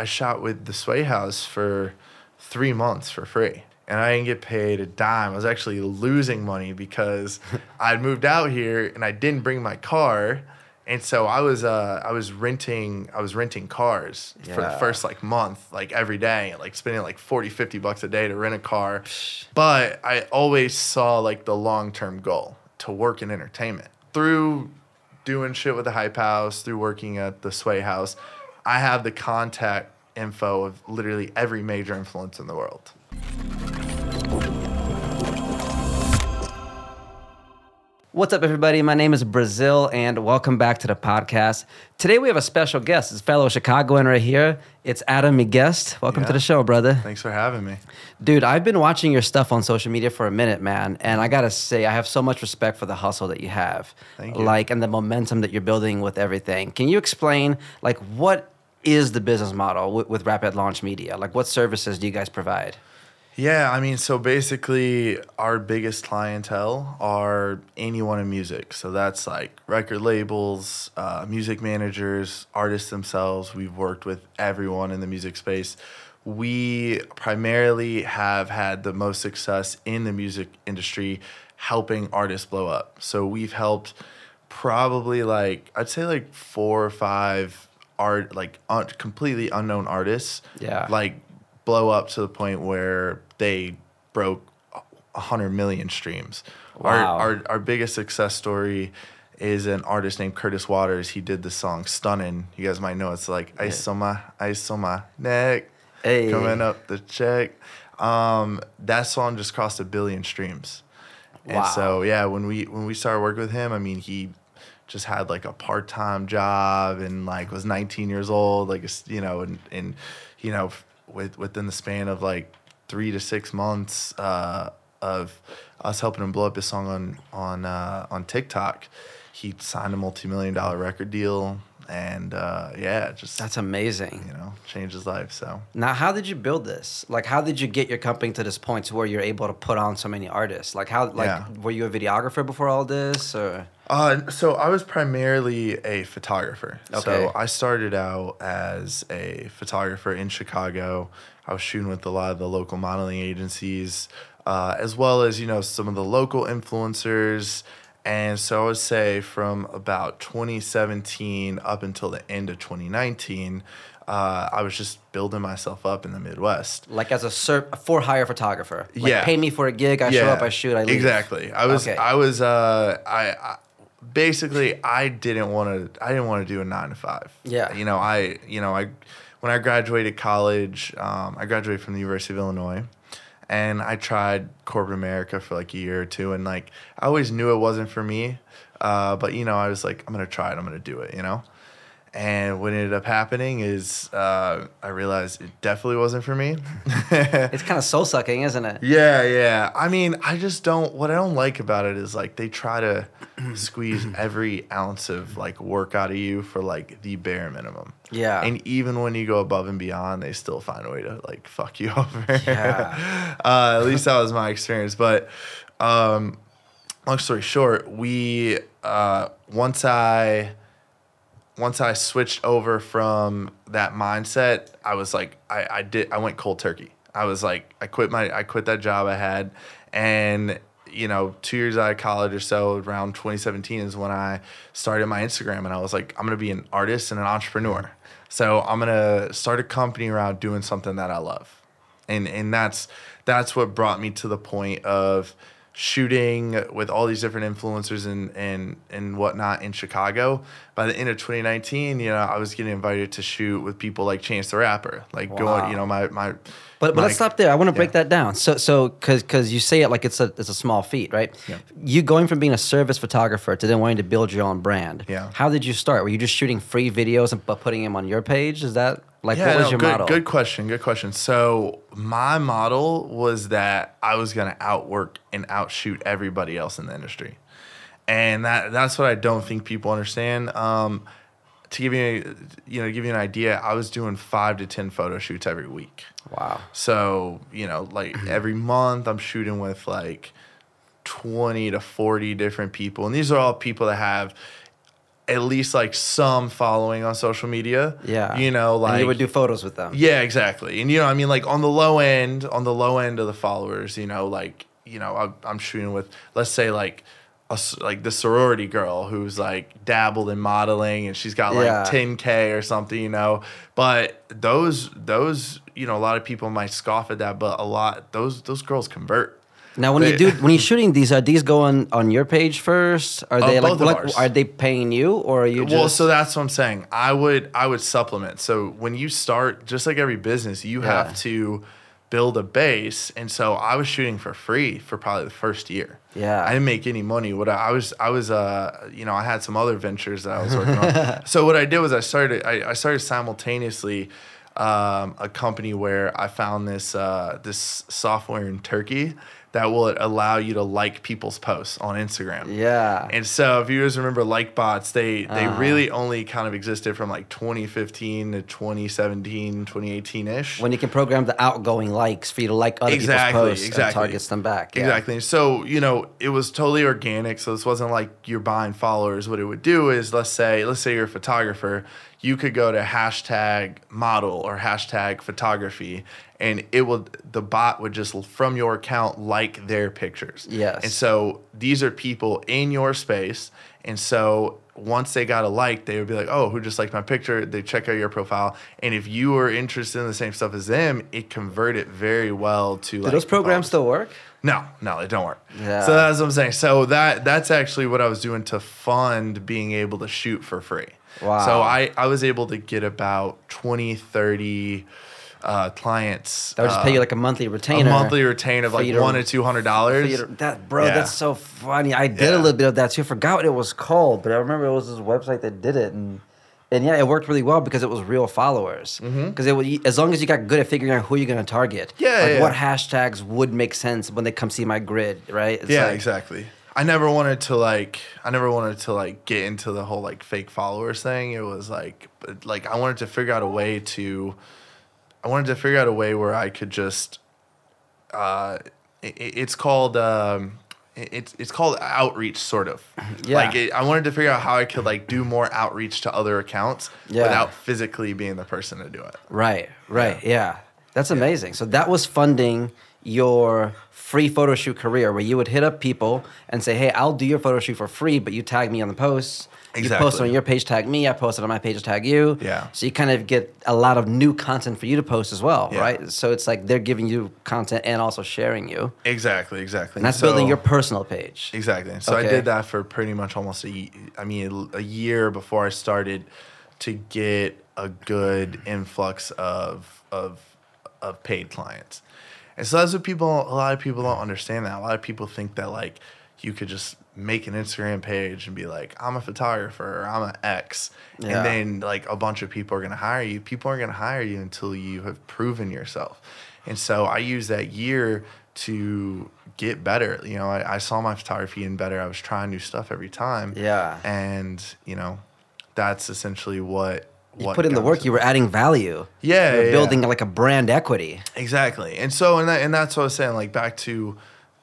I shot with the Sway House for three months for free. And I didn't get paid a dime. I was actually losing money because I'd moved out here and I didn't bring my car. And so I was uh, I was renting I was renting cars for the first like month, like every day, like spending like 40, 50 bucks a day to rent a car. But I always saw like the long term goal to work in entertainment. Through doing shit with the hype house, through working at the Sway House, I have the contact info of literally every major influence in the world. What's up, everybody? My name is Brazil, and welcome back to the podcast. Today we have a special guest. It's fellow Chicagoan right here. It's Adamm Miguest. Welcome to the show, brother. Thanks for having me. Dude, I've been watching your stuff on social media for a minute, man, and I gotta say, I have so much respect for the hustle that you have, Thank you. like, and the momentum that you're building with everything. Can you explain, like, what is the business model with, with Rapid Launch Media? Like, what services do you guys provide? Yeah, I mean, so basically, our biggest clientele are anyone in music. So that's like record labels, uh, music managers, artists themselves. We've worked with everyone in the music space. We primarily have had the most success in the music industry helping artists blow up. So we've helped probably like, I'd say like four or five art, like un- completely unknown artists. Yeah. Like blow up to the point where they broke a hundred million streams. Wow. Our, our our biggest success story is an artist named Curtis Waters. He did the song "Stunning." You guys might know it's like "Ice on my ice on my neck, Hey. coming up the check." Um, that song just crossed a billion streams, and Wow. so yeah, when we when we started working with him, I mean he just had like a part time job and like was 19 years old, like you know, and and you know, with within the span of like three to six months uh, of us helping him blow up his song on on uh, on TikTok, he signed a multi million dollar record deal, and uh, yeah, just That's amazing. you know changed his life. So. Now, how did you build this? Like, how did you get your company to this point to where you're able to put on so many artists? Like, how, like, Yeah. were you a videographer before all this, or? Uh, so I was primarily a photographer. Okay. So I started out as a photographer in Chicago. I was shooting with a lot of the local modeling agencies, uh, as well as you know some of the local influencers. And so I would say from about 2017 up until the end of 2019, uh, I was just building myself up in the Midwest. Like as a ser- for hire photographer. Like, Yeah. Pay me for a gig. I show up. I shoot. I leave. Exactly. I was. Okay. I was. Uh. I. I basically I didn't want to. I didn't want to do a nine to five. Yeah. You know. I. You know. I. When I graduated college, um, I graduated from the University of Illinois, and I tried corporate America for like a year or two, and like I always knew it wasn't for me. Uh, but you know, I was like, I'm gonna try it. I'm gonna do it. You know. And what ended up happening is uh, I realized it definitely wasn't for me. It's kind of soul sucking, isn't it? Yeah, yeah. I mean, I just don't. What I don't like about it is like they try to squeeze every ounce of like work out of you for like the bare minimum. Yeah. And even when you go above and beyond, they still find a way to like fuck you over. Yeah. uh, at least that was my experience. But um, long story short, we uh, once I once I switched over from that mindset, I was like, I, I did, I went cold turkey. I was like, I quit my, I quit that job I had, and you know, two years out of college or so, around 2017 is when I started my Instagram, and I was like, I'm gonna be an artist and an entrepreneur. So I'm gonna start a company around doing something that I love, and and that's that's what brought me to the point of shooting with all these different influencers and and and whatnot in Chicago. By the end of 2019, you know, I was getting invited to shoot with people like Chance the Rapper, like Wow. going, you know, my my. But, but my- let's stop there. I want to break yeah. that down. So so because because you say it like it's a it's a small feat, right? Yeah. You going from being a service photographer to then wanting to build your own brand. Yeah. How did you start? Were you just shooting free videos and but putting them on your page? Is that like Yeah, what was no, your good, model? Good question. Good question. So my model was that I was gonna outwork and outshoot everybody else in the industry, and that that's what I don't think people understand. Um, to give you, you know, give you an idea, I was doing five to ten photo shoots every week. Wow. So, you know, like every month I'm shooting with like 20 to 40 different people. And these are all people that have at least like some following on social media. Yeah. You know, like and you would do photos with them. yeah, exactly. And you know, I mean, like on the low end, on the low end of the followers, you know, like you know, I'm, I'm shooting with, let's say, like a like the sorority girl who's like dabbled in modeling and she's got like Yeah. 10k or something, you know. But those those you know, a lot of people might scoff at that, but a lot those those girls convert. Now, when you do when you're shooting these, are these going on your page first? Are Uh, they like of what, ours. are they paying you or are you just well, so that's what I'm saying. I would I would supplement. So when you start, just like every business, you Yeah. have to build a base. And so I was shooting for free for probably the first year. Yeah. I didn't make any money. What I, I was I was uh you know I had some other ventures that I was working on. So what I did was I started I, I started simultaneously. Um, a company where I found this uh, this software in Turkey that will allow you to like people's posts on Instagram. yeah And so, if you guys remember like bots, they they Uh-huh. really only kind of existed from like 2015 to 2017, 2018 ish. when you can program the outgoing likes for you to like other Exactly, people's posts exactly. and targets them back. Yeah. Exactly. So, you know, it was totally organic. So this wasn't like you're buying followers. What it would do is let's say, let's say you're a photographer, you could go to hashtag model or hashtag photography and it will the bot would just from your account like their pictures. Yes. And so these are people in your space. And so once they got a like, they would be like, oh, who just liked my picture? They check out your profile. And if you were interested in the same stuff as them, it converted very well to Do like those programs still work? No, no, they don't work. Yeah. So that's what I'm saying. So that that's actually what I was doing to fund being able to shoot for free. Wow. So I, I was able to get about 20, 30 uh, clients. That would just uh, pay you like a monthly retainer. a monthly retain of like one to two hundred dollars. That bro, Yeah. that's so funny. I did a little bit of that too. I forgot what it was called, but I remember it was this website that did it, and and yeah, it worked really well because it was real followers. Because it would, as long as you got good at figuring out who you're going to target. Mm-hmm. Yeah, like yeah. what hashtags would make sense when they come see my grid, right? It's yeah, like- exactly. I never wanted to like I never wanted to like get into the whole like fake followers thing. It was like like I wanted to figure out a way to I wanted to figure out a way where I could just uh it, it's called um it's it's called outreach sort of Yeah. like it, i wanted to figure out how i could like do more outreach to other accounts Yeah. without physically being the person to do it Right, right, yeah. That's amazing. So that was funding your free photo shoot career where you would hit up people and say, Hey, I'll do your photo shoot for free, but you tag me on the post. You post Exactly. on your page, tag me. I post it on my page, tag you. Yeah. So you kind of get a lot of new content for you to post as well, Yeah. right? So it's like they're giving you content and also sharing you. exactly exactly And that's So- building your personal page. Exactly. So I did that for pretty much almost a, I mean, a year before I started to get a good influx of of of paid clients. And so that's what people. A lot of people don't understand that. A lot of people think that like you could just make an Instagram page and be like, I'm a photographer or I'm an X, Yeah. and then like a bunch of people are gonna hire you. People aren't gonna hire you until you have proven yourself. And so I used that year to get better. You know, I, I saw my photography getting better. I was trying new stuff every time. Yeah. And you know, that's essentially what You what put in the work, you were adding value. Yeah, You were yeah, building yeah. like a brand equity. Exactly. And so and that and that's what I was saying, like back to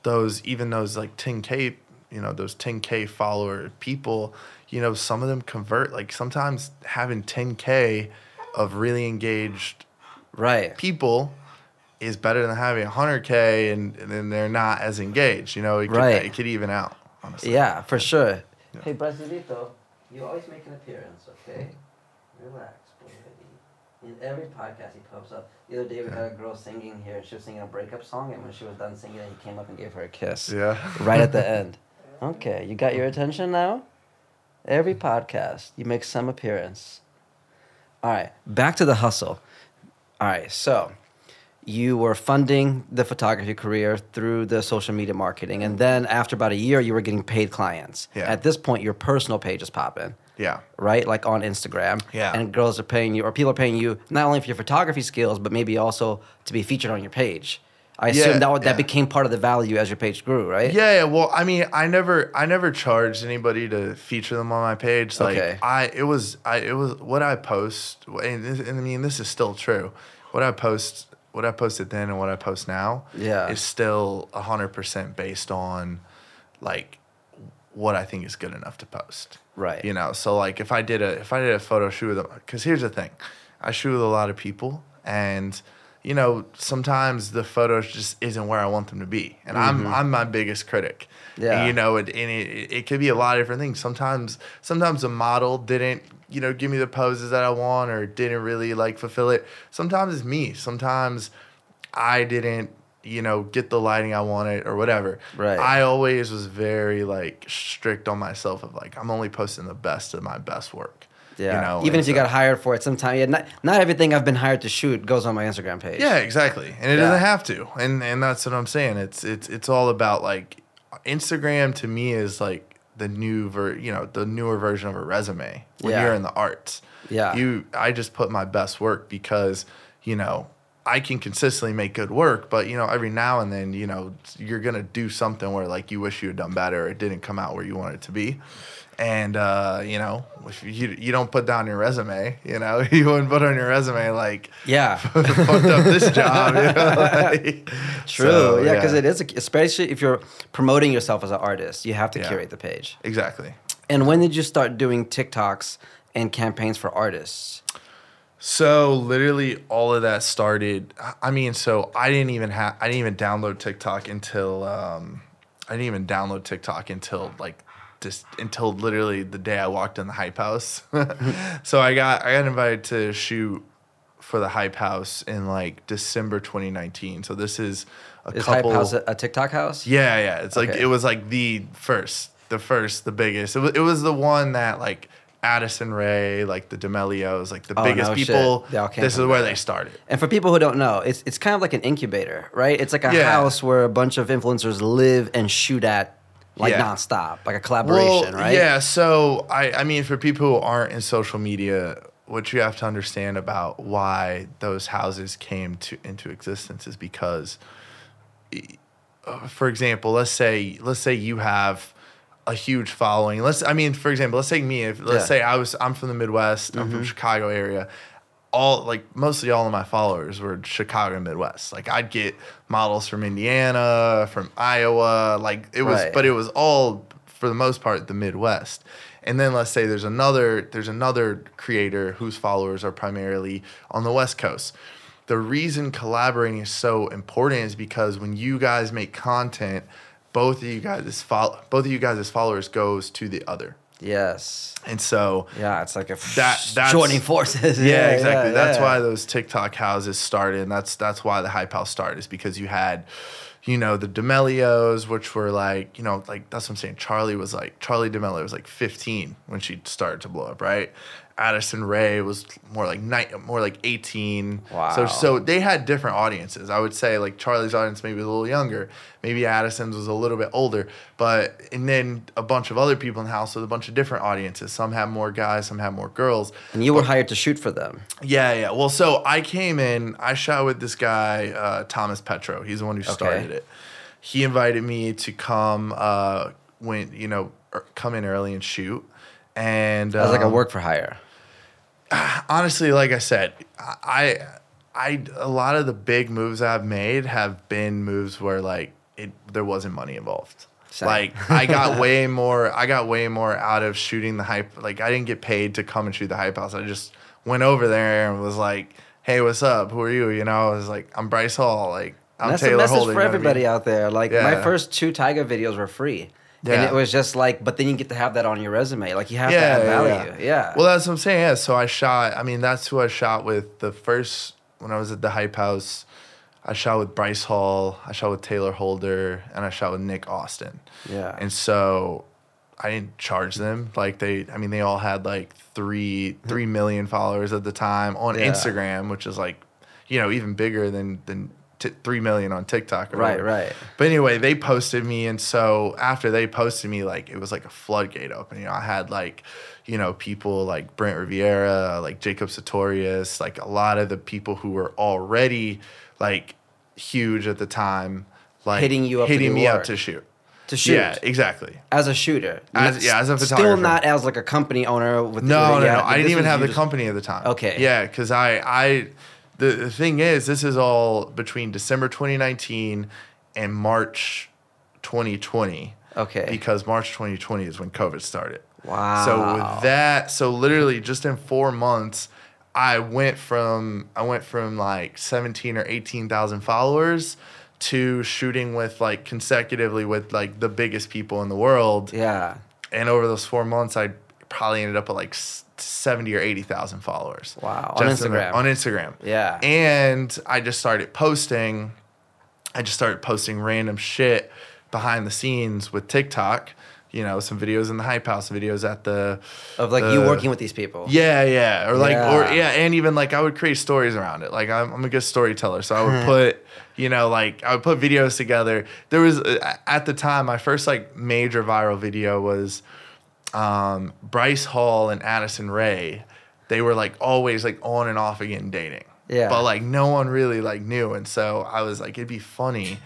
those even those like 10K, you know, those 10K follower people, you know, some of them convert. Like sometimes having 10K of really engaged Right. people is better than having 100K and, and then they're not as engaged. You know, it could, Right. it could even out, honestly. Yeah, for sure. Hey, Brasilito, you always make an appearance, okay? Relax, boy. In every podcast, he pops up. The other day, we had a girl singing here. She was singing a breakup song, and when she was done singing it, he came up and gave her a kiss. Yeah. Right at the end. Okay, you got your attention now? Every podcast, you make some appearance. All right, back to the hustle. All right, so you were funding the photography career through the social media marketing, and then after about a year, you were getting paid clients. Yeah. At this point, your personal page is popping, Yeah. right? Like on Instagram. Yeah. And girls are paying you, or people are paying you not only for your photography skills, but maybe also to be featured on your page. I assume Yeah, that that yeah. became part of the value as your page grew, right? Yeah, yeah. Well, I mean, I never, I never charged anybody to feature them on my page. Like, Okay. I, it was, I, it was what I post, and, this, and I mean, this is still true. What I post, what I posted then, and what I post now, Yeah. is still hundred percent based on, like, what I think is good enough to post. Right. You know, so like if I did a if I did a photo shoot with them, because here's the thing, I shoot with a lot of people and you know sometimes the photos just isn't where I want them to be and I'm mm-hmm. I'm my biggest critic. Yeah. And, you know, it, and it it could be a lot of different things. Sometimes sometimes the model didn't you know give me the poses that I want or didn't really like fulfill it. Sometimes it's me. Sometimes I didn't you know get the lighting I wanted or whatever. Right. I always was very like strict on myself of like I'm only posting the best of my best work. Yeah. You know, Even if you got hired for it, sometimes yeah, not not everything I've been hired to shoot goes on my Instagram page. Yeah, exactly. And it Yeah. doesn't have to. And and that's what I'm saying. It's it's it's all about like Instagram to me is like the new ver you know, the newer version of a resume when Yeah. you're in the arts. Yeah. You I just put my best work because, you know, I can consistently make good work, but you know, every now and then, you know, you're gonna do something where like you wish you had done better or it didn't come out where you want it to be. And uh, you know, if you you don't put down your resume, you know, you wouldn't put on your resume like Yeah. fucked up this job. You know? like, True. so, yeah, because it is, a, especially if you're promoting yourself as an artist, you have to Yeah. curate the page. Exactly. And when did you start doing TikToks and campaigns for artists? So literally all of that started. I mean, so I didn't even have. I didn't even download TikTok until. Um, I didn't even download TikTok until like just until literally the day I walked in the hype house. so I got I got invited to shoot for the hype house in like December 2019. So this is a Is Hype. House a, a TikTok house? Yeah, yeah. It's like Okay. it was like the first, the first, the biggest. It was, it was the one that like Addison Rae, like the D'Amelios, like the Oh, biggest no people. They all came This is where they started. And for people who don't know, it's it's kind of like an incubator, right? It's like a Yeah. house where a bunch of influencers live and shoot at like Yeah. nonstop, like a collaboration, right? Yeah. So I, I mean, for people who aren't in social media, what you have to understand about why those houses came to into existence is because, uh, for example, let's say let's say you have a huge following. Let's I mean, for example, let's take me. If let's Yeah. Mm-hmm. say I was I'm from the Midwest. I'm from Chicago area. All like mostly all of my followers were Chicago Midwest. Like I'd get models from Indiana, from Iowa. Like it was, Right. but it was all for the most part the Midwest. And then let's say there's another there's another creator whose followers are primarily on the West Coast. The reason collaborating is so important is because when you guys make content, both of you guys follow both of you guys' followers goes to the other. Yes. And so Yeah, it's like a That- that's- joining forces. yeah, exactly. yeah, that's yeah. why those TikTok houses started, and that's that's why the hype house started, is because you had, you know, the D'Amelios, which were like, you know, like that's what I'm saying. Charli was like Charli D'Amelio was like 15 when she started to blow up, right? Addison Rae was more like night, more like 18. Wow. So so they had different audiences. I would say like Charli's audience maybe was a little younger, maybe Addison's was a little bit older, but and then a bunch of other people in the house with a bunch of different audiences. Some had more guys, some had more girls. And you were hired to shoot for them. Yeah, yeah. Well, so I came in, I shot with this guy, uh, Thomas Petrou. He's the one who started it. He invited me to come uh, when, you know, er, come in early and shoot. And As like a um, work for hire. honestly, like I said, I, I, a lot of the big moves I've made have been moves where like it, there wasn't money involved. Same. Like I got way more, I got way more out of shooting the hype. Like I didn't get paid to come and shoot the hype house. I just went over there and was like, "Hey, what's up? Who are you?" You know, I was like, "I'm Bryce Hall." Like I'm that's Taylor a message for you know I everybody mean? out there. Like my first two Tiger videos were free. And it was just like, but then you get to have that on your resume. Like you have to Yeah, add yeah, value. Yeah. Well, that's what I'm saying. Yeah. So I shot. I mean, that's who I shot with the first when I was at the Hype House. I shot with Bryce Hall. I shot with Taylor Holder, and I shot with Nick Austin. Yeah. And so I didn't charge them. Like they, I mean, they all had like three three million followers at the time on Yeah. Instagram, which is like, you know, even bigger than than t- three million on TikTok. Or Right, whatever. right. But anyway, they posted me, and so after they posted me, like it was like a floodgate open. You know, I had like, you know, people like Brent Rivera, like Jacob Sartorius, like a lot of the people who were already like huge at the time, like Hitting you up hitting me up to shoot. to shoot. Yeah, exactly. As a shooter. As- yeah, as a photographer, Still not as like a company owner with No, with- no, yeah, no. I didn't even have the just- company at the time. Okay. Yeah, because I, I, the, the thing is, this is all between December 2019 and March 2020. Okay. Because March 2020 is when COVID started. Wow. So with that, so literally just in four months, I went from I went from like 17 or 18,000 followers to shooting with like consecutively with like the biggest people in the world. Yeah. And over those four months, I probably ended up at like 70 or 80,000 followers. Wow. On Instagram. on Instagram. Yeah. And I just started posting. I just started posting random shit behind the scenes with TikTok. You know, some videos in the hype house, videos at the Of like you working with these people. yeah, yeah, or like, or Yeah. yeah, and even like I would create stories around it. Like I'm, I'm a good storyteller, so I would put, you know, like I would put videos together. There was uh, at the time my first like major viral video was um, Bryce Hall and Addison Rae. They were like always like on and off again dating. Yeah. But like no one really like knew, and so I was like, it'd be funny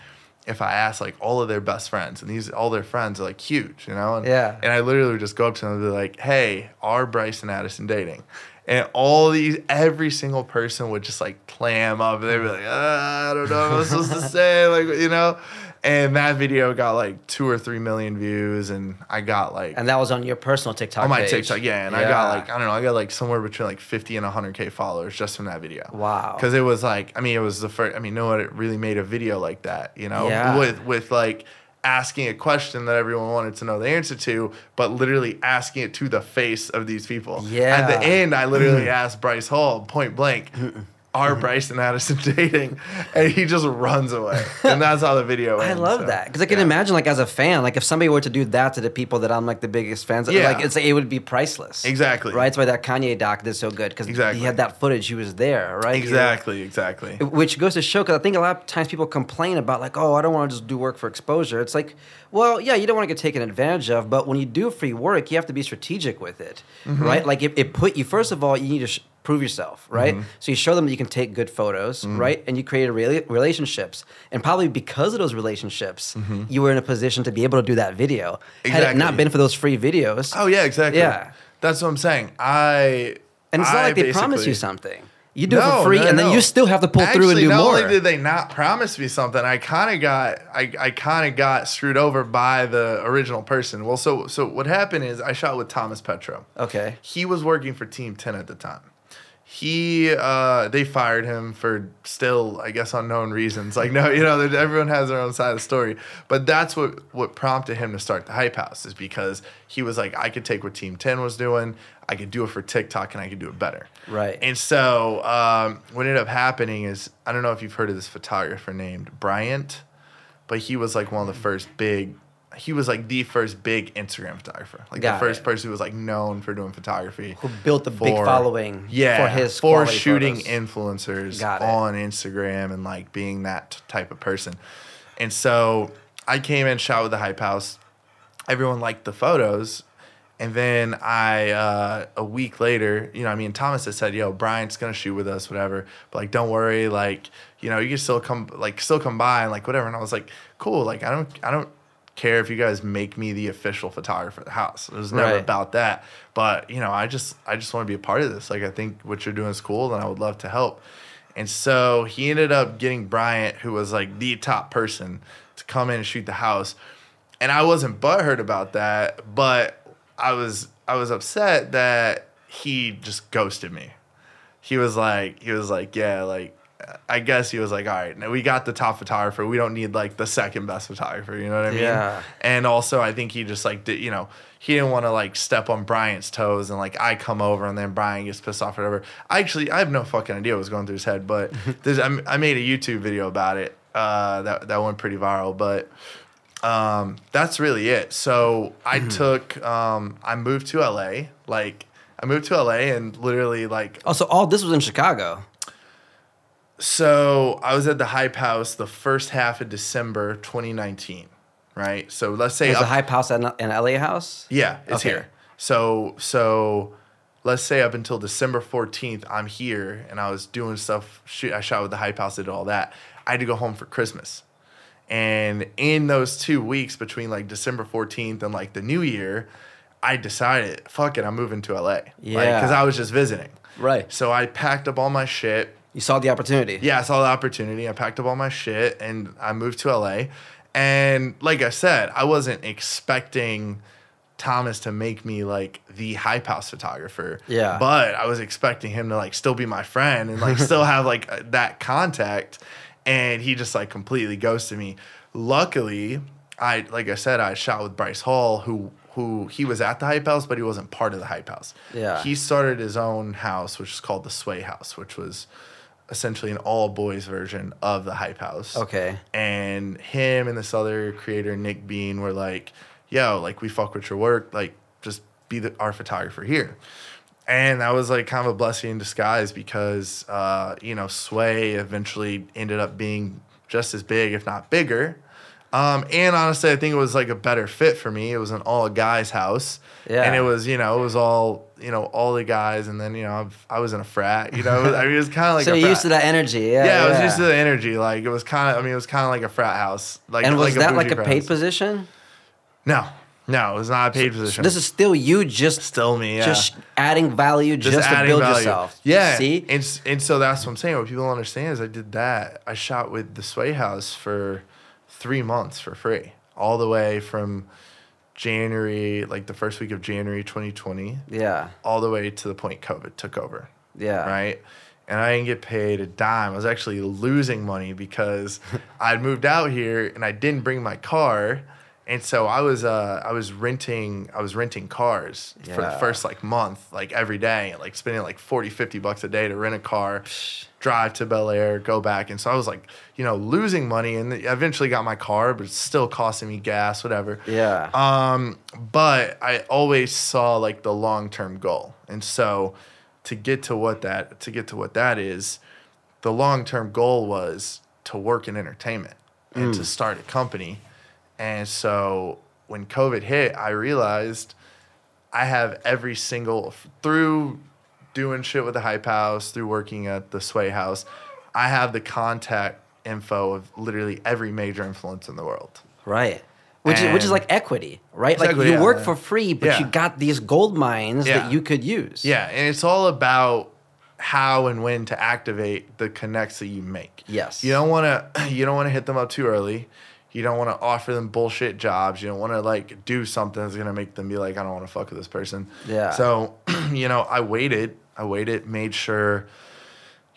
if I asked like all of their best friends, and these all their friends are like huge, you know. And, Yeah. And I literally would just go up to them and be like, "Hey, are Bryce and Addison dating?" And all these, every single person would just like clam up. And they'd be like, ah, "I don't know what I'm supposed to say," like you know. And that video got like two or three million views, and I got like And that was on your personal TikTok on my page. TikTok, yeah, and I got like I don't know, I got like somewhere between like 50 and 100k followers just from that video. Wow. Because it was like, I mean, it was the first. I mean, no one really made a video like that, you know, Yeah. with with like asking a question that everyone wanted to know the answer to, but literally asking it to the face of these people. Yeah. At the end, I literally mm. asked Bryce Hall point blank. Are Bryce and Addison dating? And he just runs away, and that's how the video. ends. I love so, that because I can yeah. imagine, like, as a fan, like, if somebody were to do that to the people that I'm like the biggest fans, of, Yeah. like, it's it would be priceless. Exactly. Right. That's why that Kanye doc did so good because Exactly. he had that footage. He was there, right? Exactly, exactly. Which goes to show, because I think a lot of times people complain about, like, oh, I don't want to just do work for exposure. It's like, well, yeah, you don't want to get taken advantage of, but when you do free work, you have to be strategic with it, Mm-hmm. right? Like, it, it put you, first of all, you need to sh- prove yourself, right? Mm-hmm. So you show them that you can take good photos, right? And you create rela- relationships. And probably because of those relationships, you were in a position to be able to do that video. Had it not been for those free videos, Oh yeah, exactly. Yeah. that's what I'm saying. I and it's not I like they promise you something. You do it for free, no, and then no. you still have to pull through and Actually, do not more. only did they not promise me something, I kind of got I, I kind of got screwed over by the original person. Well, so so what happened is I shot with Thomas Petrou. okay. He was working for Team 10 at the time. He uh they fired him for still I guess unknown reasons. Like no, you know, everyone has their own side of the story. But that's what what prompted him to start the Hype House is because he was like I could take what Team 10 was doing, I could do it for TikTok and I could do it better. Right. And so um, what ended up happening is I don't know if you've heard of this photographer named Bryant, but he was like one of the first big. He was like the first big Instagram photographer, like Got the first it. person who was like known for doing photography. Who built a big following Yeah, for his for shooting photos. influencers on Instagram and like being that t- type of person. And so I came in, shot with the Hype House. Everyone liked the photos. And then I, uh, a week later, you know, I mean, Thomas had said, yo, Brian's going to shoot with us, whatever. But like, don't worry. Like, you know, you can still come, like, still come by and like, whatever. And I was like, cool. Like, I don't, I don't care if you guys make me the official photographer of the house. It was never Right. about that. But, you know, I just, I just want to be a part of this. Like, I think what you're doing is cool and I would love to help. And so he ended up getting Bryant, who was like the top person, to come in and shoot the house. And I wasn't butthurt about that, but I was I was upset that he just ghosted me. He was like he was like, yeah, like I guess he was like, all right, now we got the top photographer. We don't need like the second best photographer. You know what I mean? Yeah. And also, I think he just like did, you know, he didn't want to like step on Bryant's toes and like I come over and then Brian gets pissed off or whatever. I actually I have no fucking idea what was going through his head, but there's, I, I made a YouTube video about it. Uh, that that went pretty viral, but um, that's really it. So I took um, I moved to LA. Like I moved to LA and literally like Oh, so all this was in Chicago. So I was at the Hype House the first half of December 2019, right? So let's say up- hype house at an LA house. yeah, it's Okay. here. So so let's say up until December 14th, I'm here and I was doing stuff. Shoot, I shot with the Hype House, did all that. I had to go home for Christmas. And in those two weeks between like December 14th and like the new year, I decided, fuck it, I'm moving to LA. Yeah. Because I was just visiting. Right. So I packed up all my shit You saw the opportunity. yeah, I saw the opportunity. I packed up all my shit and I moved to LA. And like I said, I wasn't expecting Thomas to make me like the hype house photographer. Yeah. But I was expecting him to like still be my friend and like still have like that contact. And he just like completely ghosted me. Luckily, I like I said, I shot with Bryce Hall, who who he was at the hype house, but he wasn't part of the hype house. Yeah. He started his own house, which is called the Sway House, which was essentially an all boys version of the hype house. Okay. and him and this other creator nick bean were like yo like we fuck with your work like just be the, our photographer here. And that was like kind of a blessing in disguise because uh, you know sway eventually ended up being just as big if not bigger. Um, and honestly i think it was like a better fit for me. It was an all guys house. Yeah. and it was you know it was all you know all the guys and then you know I've, i was in a frat you know i mean it was kind of like so a you're used to that energy. Yeah. Yeah, I was used to the energy. Like it was kind of. I mean, it was kind of like a frat house. Like and was like that like a paid house. position? No, no, it was not a paid position. This is still you just still me. Yeah. just adding value just, to adding build value. yourself. Yeah. See? And, and so that's what I'm saying. What people don't understand is I did that. I shot with the Sway House for three months for free, all the way from January, like the first week of January 2020, Yeah. all the way to the point COVID took over. Yeah. right? And I didn't get paid a dime. I was actually losing money because I'd moved out here and I didn't bring my car. And so I was uh I was renting I was renting cars for the first like month, like every day, like spending like 40, 50 bucks a day to rent a car, drive to Bel Air, go back. And so I was like, you know, losing money and I eventually got my car, but it's still costing me gas, whatever. Yeah. Um, but I always saw like the long term goal, and so to get to what that to get to what that is, the long term goal was to work in entertainment and to start a company, and so when COVID hit, I realized I have every single through doing shit with the hype house, through working at the Sway House, I have the contact info of literally every major influence in the world. Right. Which is which is like equity, right? Like you yeah, work yeah. for free, but Yeah. you got these gold mines that you could use. Yeah, and it's all about how and when to activate the connects that you make. Yes. You don't want to you don't want to hit them up too early. You don't want to offer them bullshit jobs. You don't want to like do something that's going to make them be like I don't want to fuck with this person. Yeah. So, you know, I waited. I waited, made sure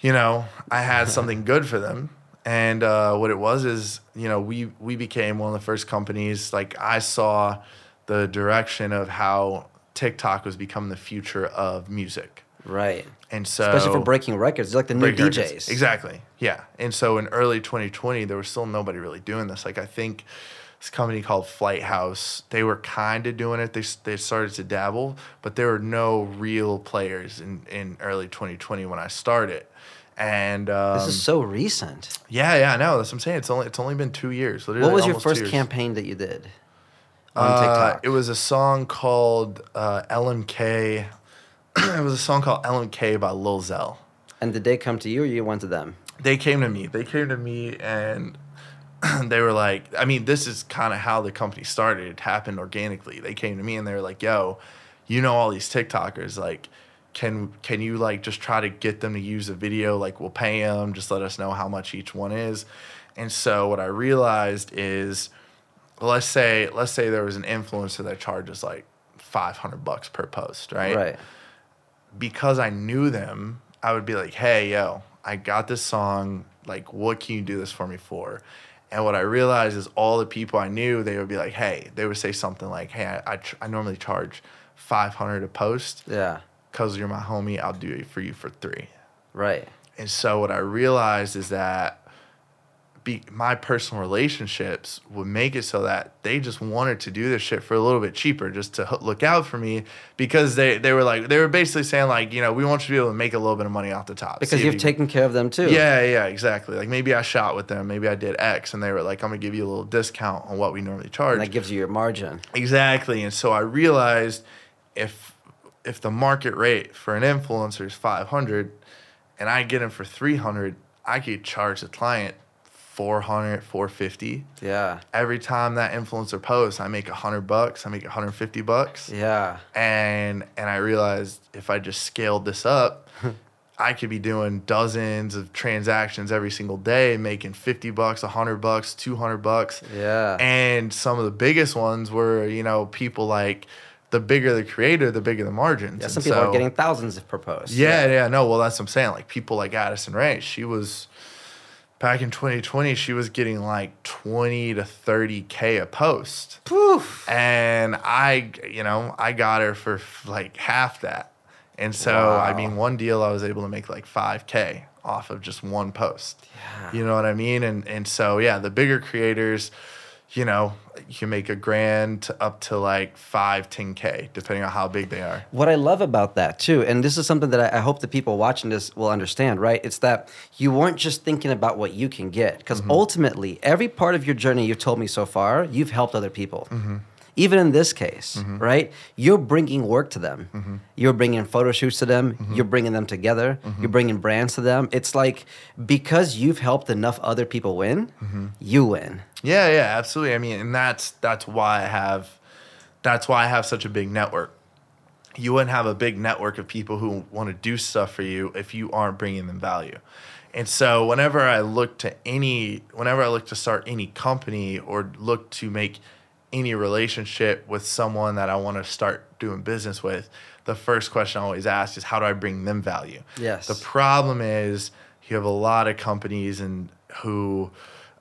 you know, I had something good for them. And uh, what it was is, you know, we we became one of the first companies. Like I saw the direction of how TikTok was becoming the future of music. Right. And so Especially for breaking records. It's like the new DJs. records. Exactly. Yeah. And so in early 2020, there was still nobody really doing this. Like I think this company called Flight House, they were kind of doing it. They, they started to dabble, but there were no real players in, in early 2020 when I started. And um, This is so recent. yeah, yeah, I know. That's what I'm saying. It's only it's only been two years. Literally What was your first campaign that you did on Uh, TikTok? it was a song called uh, LMK. It was a song called LMK by Lil Zell. and did they come to you or you went to them? they came to me. They came to me and they were like, I mean, this is kind of how the company started. It happened organically. They came to me and they were like, "Yo, you know all these TikTokers. Like, can can you like just try to get them to use a video? Like, we'll pay them. Just let us know how much each one is." And so what I realized is, let's say let's say there was an influencer that charges like five hundred bucks per post, right? Right. Because I knew them, I would be like, hey, yo, I got this song. Like, what can you do this for me for? And what I realized is all the people I knew, they would be like, hey, they would say something like, hey, I, I, tr- I normally charge 500 a post Yeah. because you're my homie. I'll do it for you for three. Right. And so what I realized is that be, my personal relationships would make it so that they just wanted to do this shit for a little bit cheaper just to look out for me because they, they were like they were basically saying like you know we want you to be able to make a little bit of money off the top Because you've you- taken care of them too. yeah yeah exactly like maybe I shot with them maybe I did X and they were like I'm gonna give you a little discount on what we normally charge And that gives you your margin. Exactly. And so I realized if if the market rate for an influencer is 500 and I get him for 300, I could charge the client 400, 450. Yeah. Every time that influencer posts, I make 100 bucks, I make 150 bucks. Yeah. And and I realized if I just scaled this up, I could be doing dozens of transactions every single day, making 50 bucks, 100 bucks, 200 bucks. Yeah. And some of the biggest ones were, you know, people like the bigger the creator, the bigger the margins. Yeah, And some people so- are getting thousands if proposed. yeah, yeah, no. Well, that's what I'm saying. Like people like Addison Rae, she was back in 2020. She was getting like 20 to 30k a post, Poof. and I, you know, I got her for like half that. And so, I mean, one deal I was able to make like 5k off of just one post. Yeah. You know what I mean? And and so yeah, the bigger creators, you know, you can make a grand to up to like five, 10k, depending on how big they are. What I love about that too, and this is something that I, I hope the people watching this will understand, right? It's that you weren't just thinking about what you can get, because Mm-hmm. ultimately, every part of your journey you've told me so far, you've helped other people. Mm-hmm. Even in this case, right? You're bringing work to them. Mm-hmm. You're bringing photo shoots to them. You're bringing them together. Mm-hmm. You're bringing brands to them. It's like because you've helped enough other people win, Mm-hmm. you win. Yeah, yeah, absolutely. I mean, and that's that's why I have that's why I have such a big network. You wouldn't have a big network of people who want to do stuff for you if you aren't bringing them value. And so whenever I look to any whenever I look to start any company or look to make any relationship with someone that I want to start doing business with, the first question I always ask is how do I bring them value? Yes. The problem is you have a lot of companies and who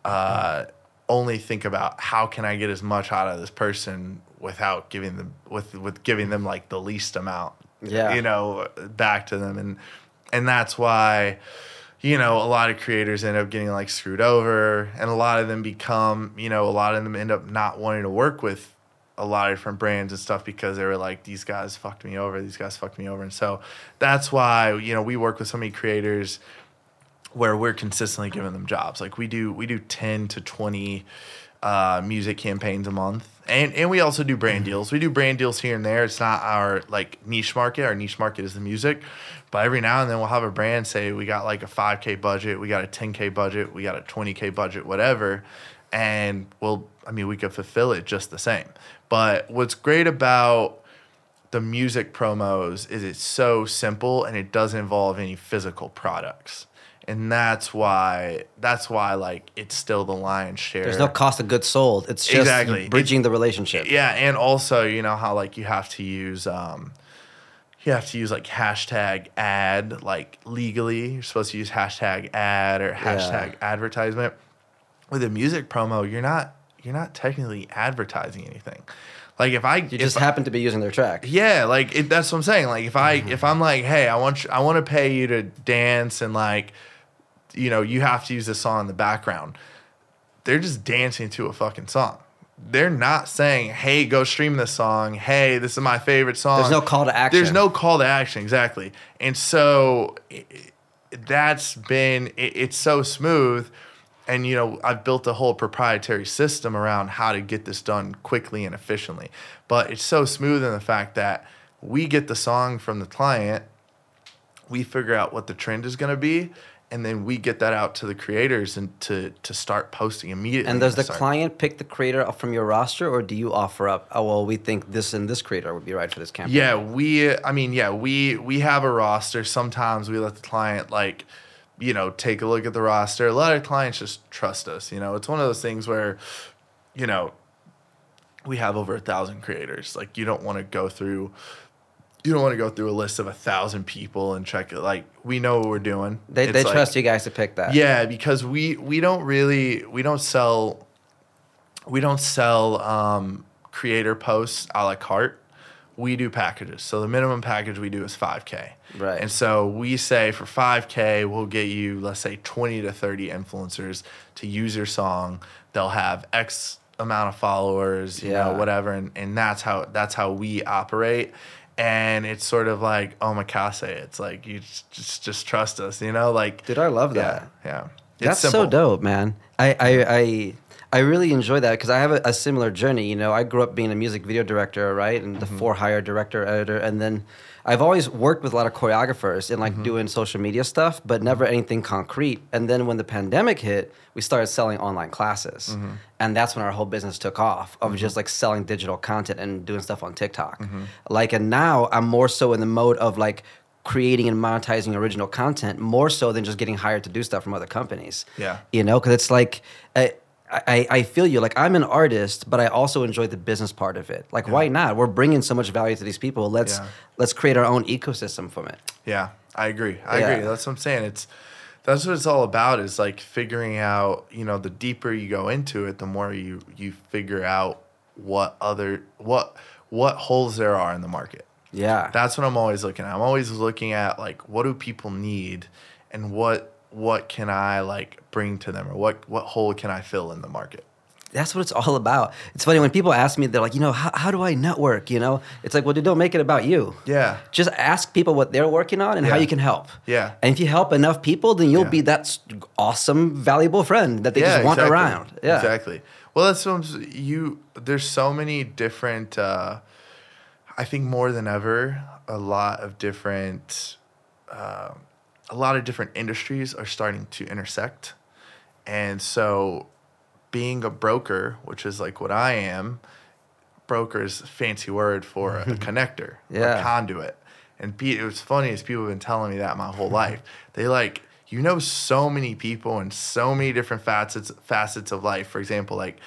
uh, only think about how can I get as much out of this person without giving them with with giving them like the least amount. Yeah. You know, back to them and and that's why you know, a lot of creators end up getting like screwed over and a lot of them become, you know, a lot of them end up not wanting to work with a lot of different brands and stuff because they were like, these guys fucked me over, these guys fucked me over. And so that's why, you know, we work with so many creators where we're consistently giving them jobs. Like we do we do 10 to 20 uh, music campaigns a month. And and we also do brand deals. We do brand deals here and there. It's not our like niche market. Our niche market is the music. But every now and then we'll have a brand say we got like a 5k budget, we got a 10k budget, we got a 20k budget, whatever. And we'll I mean we could fulfill it just the same. But what's great about the music promos is it's so simple and it doesn't involve any physical products and that's why that's why like it's still the lion's share There's no cost of goods sold. It's just Exactly. bridging the relationship. yeah and also you know how like you have to use um you have to use like hashtag ad like legally you're supposed to use hashtag ad or hashtag advertisement with a music promo you're not you're not technically advertising anything like if i You if just I- happen to be using their track. yeah, like it, that's what I'm saying. Like if I mm-hmm. if I'm like, hey, I want you, I want to pay you to dance and like, you know, you have to use this song in the background. They're just dancing to a fucking song. They're not saying, hey, go stream this song. Hey, this is my favorite song. There's no call to action. There's no call to action exactly, and so i- i- that's been it, it's so smooth. And you know, I've built a whole proprietary system around how to get this done quickly and efficiently. But it's so smooth in the fact that we get the song from the client, we figure out what the trend is going to be, and then we get that out to the creators and to to start posting immediately. And does the Start- client pick the creator up from your roster, or do you offer up? Oh well, we think this and this creator would be right for this campaign. Yeah, we. I mean, yeah, we we have a roster. Sometimes we let the client like, you know, take a look at the roster. A lot of clients just trust us. You know, it's one of those things where, you know, we have over a thousand creators. Like, you don't want to go through. You don't want to go through a list of a thousand people and check it. Like, we know what we're doing. they, It's they like- trust you guys to pick that. yeah, because we we don't really we don't sell we don't sell um, creator posts a la carte. We do packages. So the minimum package we do is 5K. Right. And so we say for 5K, we'll get you, let's say, 20 to 30 influencers to use your song. They'll have X amount of followers, you Yeah. know, whatever. And, and that's how that's how we operate. And it's sort of like oh, omakase. It's like you just, just just trust us, you know? Like Dude, I love yeah, that. yeah. That's so dope, man. I I I, I really enjoy that because I have a, a similar journey. You know, I grew up being a music video director, right, and the mm-hmm. for hire director, editor, and then I've always worked with a lot of choreographers and like mm-hmm. doing social media stuff, but never mm-hmm. anything concrete. And then when the pandemic hit, we started selling online classes, mm-hmm. and that's when our whole business took off of just like selling digital content and doing stuff on TikTok. Like, and now I'm more so in the mode of like creating and monetizing original content more so than just getting hired to do stuff from other companies. Yeah. You know, because it's like, I, I, I feel you. Like, I'm an artist, but I also enjoy the business part of it. Like, why not? We're bringing so much value to these people. Let's Yeah. let's create our own ecosystem from it. Yeah, I agree. I Yeah. agree. That's what I'm saying. It's that's what it's all about is like figuring out, you know, the deeper you go into it, the more you you figure out what other what what holes there are in the market. Yeah. That's what I'm always looking at. I'm always looking at like what do people need and what what can I like bring to them or what what hole can I fill in the market? That's what it's all about. It's funny when people ask me, they're like, you know, how, how do I network? You know, it's like, well, dude, don't make it about you. Yeah. Just ask people what they're working on and how you can help. Yeah. And if you help enough people, then you'll Yeah. be that awesome, valuable friend that they just want exactly. around. Yeah. Exactly. Well, that's what I'm, you. There's so many different. Uh, I think more than ever, a lot of different, uh, a lot of different industries are starting to intersect, and so, being a broker, which is like what I am, broker's a fancy word for a connector, Yeah. a conduit. And Pete, it was funny as people have been telling me that my whole life. They like you know so many people and so many different facets facets of life. For example, like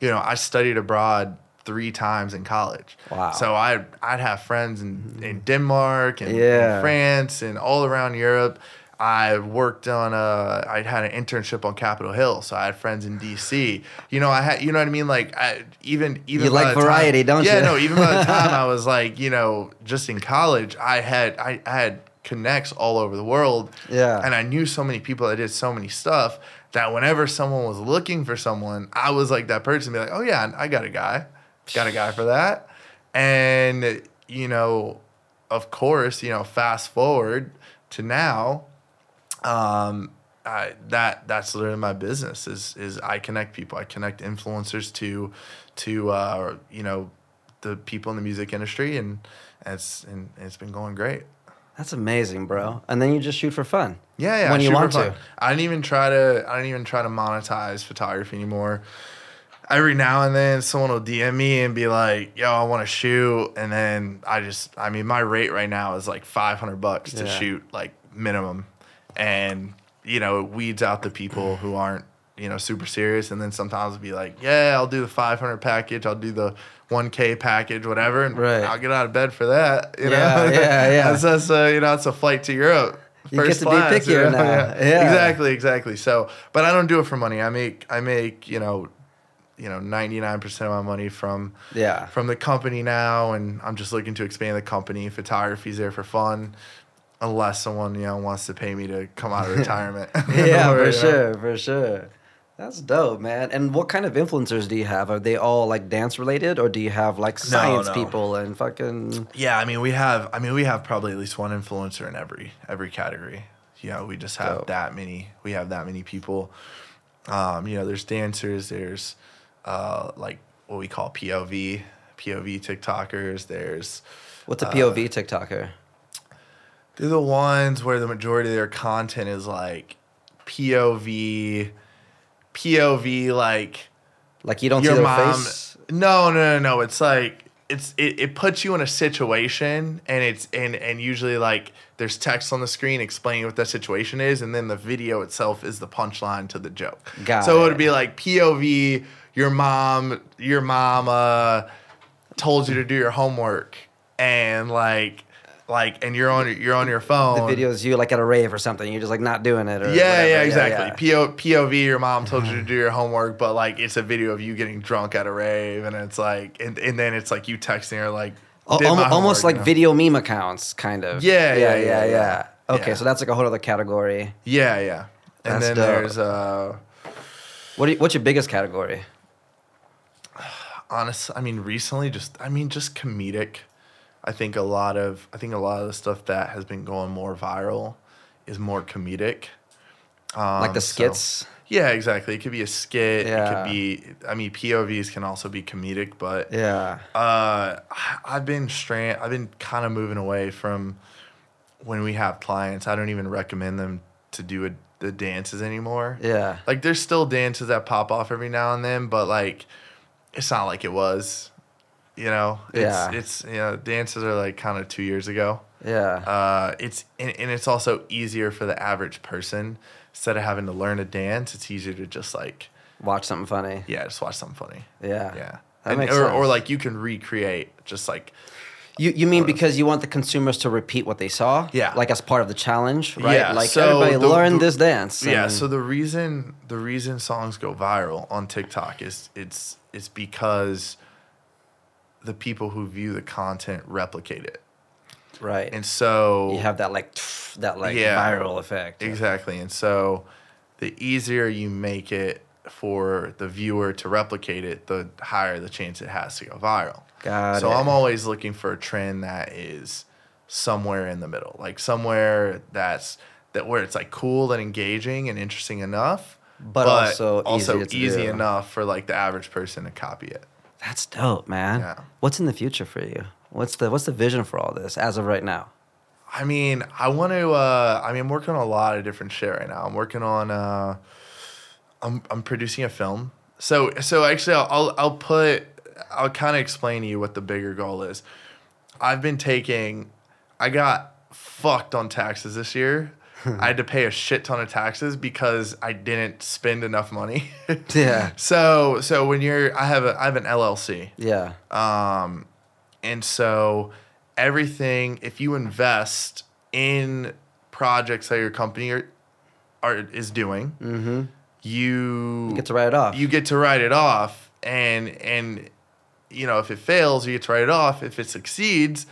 you know I studied abroad three times in college. Wow. So I I'd have friends in, in mm-hmm. Denmark and, Yeah. France and all around Europe. I worked on a. I had an internship on Capitol Hill, so I had friends in D.C. You know, I had. You know what I mean? Like, I, even even You by like the time- variety, don't you? yeah, no. Even by the time I was like, you know, just in college, I had I, I had connects all over the world. Yeah. and I knew so many people that did so many stuff that whenever someone was looking for someone, I was like that person, be like, oh yeah, I got a guy, got a guy for that, and you know, of course, you know, fast forward to now um, I, that that's literally my business is is I connect people. I connect influencers to to uh, you know the people in the music industry, and it's and it's been going great. That's amazing, bro. And then you just shoot for fun. Yeah, yeah. When you want to. I didn't even try to. I didn't even try to monetize photography anymore. Every now and then, someone will DM me and be like, "Yo, I want to shoot," and then I just, I mean, my rate right now is like five hundred bucks to Yeah. shoot, like minimum, and you know, it weeds out the people who aren't, you know, super serious. And then sometimes be like, "Yeah, I'll do the five hundred package. I'll do the one K package, whatever," and Right. I'll get out of bed for that. You Yeah, know, yeah, yeah. that's, that's uh, you know, it's a flight to Europe. You get to be pickier now. Yeah. Exactly, exactly. So, but I don't do it for money. I make I make, you know, you know, 99% of my money from Yeah. from the company now and I'm just looking to expand the company. Photography's there for fun unless someone, you know, wants to pay me to come out of retirement. yeah, Or, for you know. sure, for sure. That's dope, man. And what kind of influencers do you have? Are they all like dance related, or do you have like science no. people and fucking? Yeah, I mean, we have I mean, we have probably at least one influencer in every every category. You know, we just have Dope. that many. We have that many people. Um, you know, there's dancers, there's uh like what we call POV, POV TikTokers, there's What's a Uh, POV TikToker? They're the ones where the majority of their content is like POV, POV like Like you don't see your their mom. face. No, no, no, no. It's like it's it, it puts you in a situation and it's and and usually like there's text on the screen explaining what that situation is and then the video itself is the punchline to the joke. Got so it it. would be like POV, your mom, your mom uh told you to do your homework and like like and you're on you're on your phone. The video is you like at a rave or something. You're just like not doing it. Or Yeah, whatever. yeah, exactly. yeah. PO, POV, your mom told you to do your homework, but like it's a video of you getting drunk at a rave, and it's like, and, and then it's like you texting her like, Al- "Did my almost homework," like you know? video meme accounts, kind of. Yeah, yeah, yeah, yeah, yeah. yeah. Okay, Yeah. so that's like a whole other category. Yeah, yeah. And That's then dope. there's uh, What you, what's your biggest category? honest. I mean, recently, just I mean, just comedic. I think a lot of I think a lot of the stuff that has been going more viral is more comedic. Um, like the so- skits. yeah, exactly. It could be a skit. Yeah. It could be. I mean, POVs can also be comedic, but Yeah. Uh, I've been strand. I've been kind of moving away from when we have clients. I don't even recommend them to do a, the dances anymore. Yeah. Like there's still dances that pop off every now and then, but like it's not like it was. You know, it's Yeah. it's you know dances are like kind of two years ago. Yeah. Uh, it's and, and it's also easier for the average person instead of having to learn a dance. It's easier to just like Watch something funny. yeah, just watch something funny. Yeah. Yeah, That And- makes or, sense. or like you can recreate just like You you mean because you want the consumers to repeat what they saw? Yeah. Like as part of the challenge, right? Yeah, Like so everybody the- learn the- this dance. Yeah, so the reason the reason songs go viral on TikTok is it's it's because the people who view the content replicate it. right. And so you have that like that like Yeah. viral effect. Exactly. And so the easier you make it for the viewer to replicate it, the higher the chance it has to go viral. Got so it. I'm always looking for a trend that is somewhere in the middle, like somewhere that's that where it's like cool and engaging and interesting enough, But also easier to easy enough for like the average person to copy it. That's dope, man. Yeah. What's in the future for you? What's the what's the vision for all this as of right now? I mean, I want to. Uh, I mean, I'm working on a lot of different shit right now. I'm working on. Uh, I'm I'm producing a film. So so actually, I'll I'll, I'll put. I'll kind of explain to you what the bigger goal is. I've been taking. I got fucked on taxes this year. I had to pay a shit ton of taxes because I didn't spend enough money. Yeah. So so when you're, I have a I have an LLC. Yeah. Um, and so everything, if you invest in projects that your company are, are is doing, Mm-hmm. you, You get to write it off. you get to write it off, and and you know if it fails, you get to write it off. If it succeeds.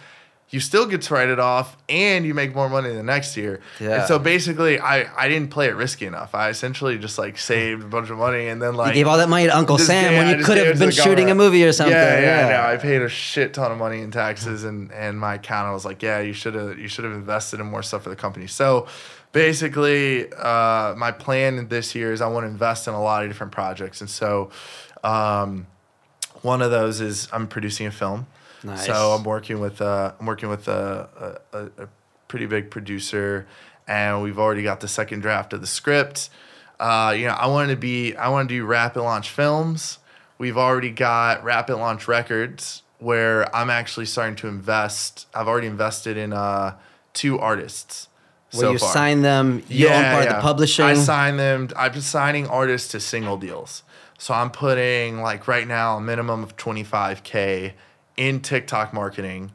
You still get to write it off, and you make more money the next year. Yeah. And so basically, I, I didn't play it risky enough. I essentially just like saved a bunch of money, and then like you gave all that money to Uncle Sam when you could have been shooting a movie or something. Yeah, yeah, Yeah. no, I paid a shit ton of money in taxes, and and my accountant was like, yeah, you should have you should have invested in more stuff for the company. So basically, uh, my plan this year is I want to invest in a lot of different projects, and so. Um, one of those is I'm producing a film. Nice. So I'm working with uh, I'm working with a, a, a, a pretty big producer, and we've already got the second draft of the script. Uh, you know, I wanted to be I want to do rapid launch films. We've already got rapid launch records where I'm actually starting to invest. I've already invested in uh, two artists. Where so you far. sign them, you own part of the publishing. I sign them. I've been signing artists to single deals. So I'm putting like right now a minimum of 25k in TikTok marketing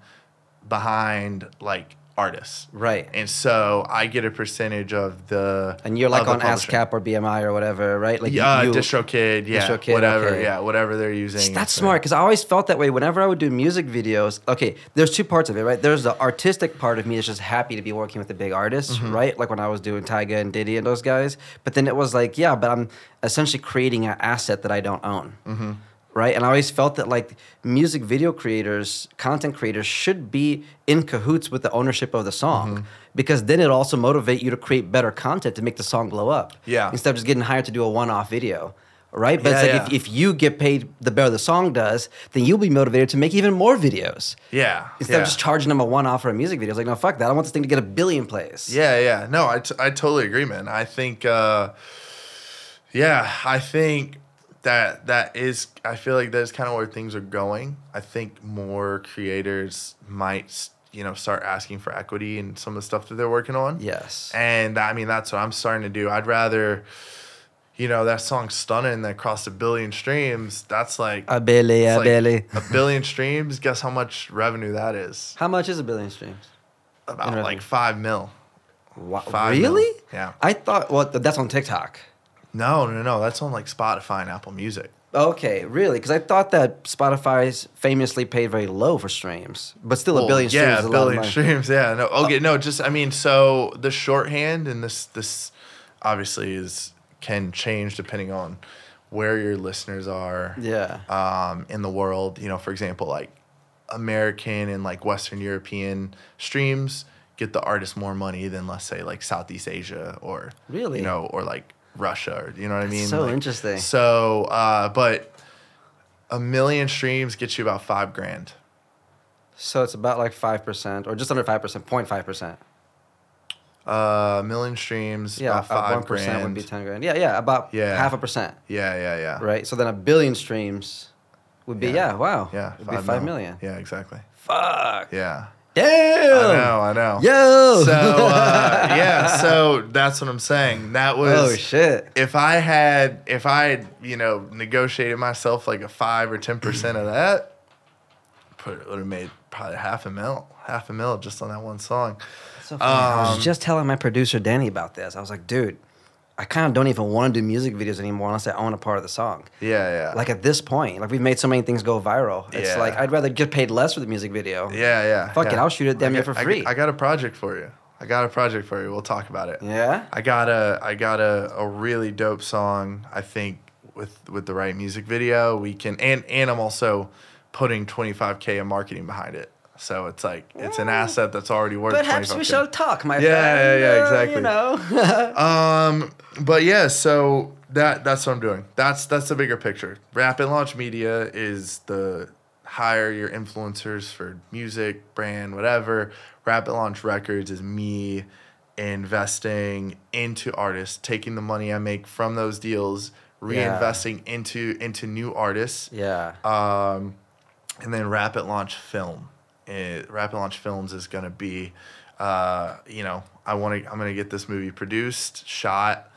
behind like artists. right. And so I get a percentage of the And you're like on. ASCAP or BMI or whatever, right? Like yeah, you, DistroKid, yeah, DistroKid, whatever, okay. yeah, whatever they're using. That's smart because I always felt that way whenever I would do music videos. Okay, there's two parts of it, right? There's the artistic part of me that's just happy to be working with the big artists, Mm-hmm. right? Like when I was doing Tyga and Diddy and those guys. But then it was like, yeah, but I'm essentially creating an asset that I don't own. Mm-hmm. Right, and I always felt that like music video creators, content creators should be in cahoots with the ownership of the song, Mm-hmm. because then it also motivate you to create better content to make the song blow up. Yeah. instead of just getting hired to do a one-off video, right? But it's like yeah. if, if you get paid the better the song does, then you'll be motivated to make even more videos. Yeah. Instead yeah. of just charging them a one off for a music video. It's like, no, fuck that. I want this thing to get a billion plays. Yeah, yeah. No, I, t- I totally agree, man. I think, uh, yeah, I think that that is, I feel like that's kind of where things are going. I think more creators might, you know, start asking for equity in some of the stuff that they're working on. Yes. And I mean, that's what I'm starting to do. I'd rather, you know, that song Stunning that crossed a billion streams. That's like, A billy, a like billy. a billion streams. Guess how much revenue that is? How much is a billion streams? About like five mil. Wow. Five mil. really? Yeah. I thought, well, that's on TikTok. No, no, no. That's on like Spotify and Apple Music. Okay, really? Because I thought that Spotify's famously paid very low for streams, but still a Well, billion streams yeah, a a billion streams. Yeah, no. Okay, no. Just I mean, so the shorthand and this this obviously is can change depending on where your listeners are. Yeah. Um, in the world, you know, for example, like American and like Western European streams get the artist more money than let's say like Southeast Asia or Really? you know or like Russia or you know what I mean. so Like, interesting. So, uh, but a million streams gets you about five grand. So it's about like 5% or just under 5%, 05 percent. Uh, a million streams, Yeah, about five one percent grand. would be ten grand. Yeah, yeah, about Yeah. half a percent, Yeah, yeah, yeah. right? So then a billion streams would be Yeah. yeah, wow, Yeah, it'd be five mil. million. Yeah, exactly. Fuck. Yeah, Damn. I know, I know. Yo. So uh, yeah, so that's what I'm saying. That was oh shit. if I had if I had, you know, negotiated myself like a five or ten percent of that, put it would have made probably half a mil. Half a mil just on that one song. So funny. I Um, was just telling my producer Danny about this. I was like, dude, I kind of don't even want to do music videos anymore unless I own a part of the song. Yeah, yeah. Like at this point, like we've made so many things go viral. It's Yeah. like I'd rather get paid less for the music video. yeah, yeah. Fuck it. I'll shoot it damn near for free. got- I got a project for you. I got a project for you. We'll talk about it. Yeah. I got a I got a, a really dope song. I think with with the right music video, we can and and I'm also putting 25k of marketing behind it. So it's like it's an asset that's already worth. Perhaps 25K. we shall talk, my Yeah, friend. yeah, yeah, Uh, exactly. You know. Um, but yeah, so that that's what I'm doing. That's that's the bigger picture. Rapid Launch Media is the hire your influencers for music, brand, whatever. Rapid Launch Records is me investing into artists, taking the money I make from those deals, reinvesting into into new artists. yeah. Um, and then Rapid Launch Film. It, Rapid Launch Films is gonna be, uh, you know, I want to. I'm gonna get this movie produced, shot.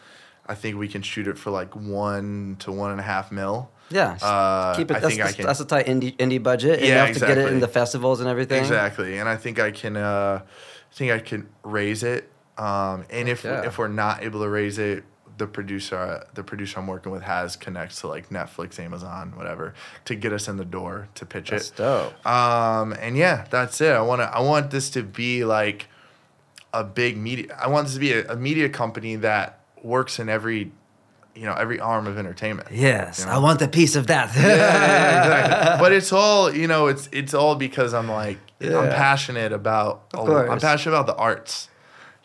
I think we can shoot it for like one to one and a half mil. Yeah. Uh, Keep it. I that's, think I that's, can- that's a tight indie indie budget. Yeah, enough to get it in the festivals and everything. Exactly, and I think I can. Uh, I think I can raise it. Um, and if if we're not able to raise it, the producer the producer I'm working with has connects to like Netflix, Amazon, whatever, to get us in the door to pitch That's it. dope. Um, and yeah, that's it. I want to. I want this to be like a big media. I want this to be a, a media company that works in every, you know, every arm of entertainment. Yes, You know? I want a piece of that. yeah, yeah, exactly. But it's all you know. It's it's all because I'm like I'm passionate passionate about. Of course. I'm passionate about the arts,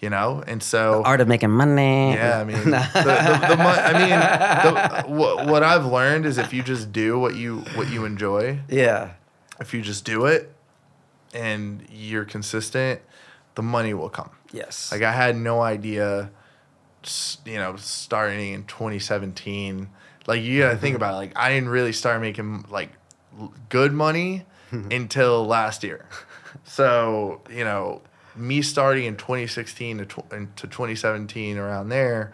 you know, and so Art of making money. yeah. I mean, the, the, the, I mean, the, what, what I've learned is if you just do what you what you enjoy, yeah. if you just do it, and you're consistent, the money will come. Yes. Like I had no idea, you know, starting in 2017. Like you gotta Mm-hmm. think about it. Like I didn't really start making like good money until last year. So you know, me starting in 2016 to tw- into 2017 around there,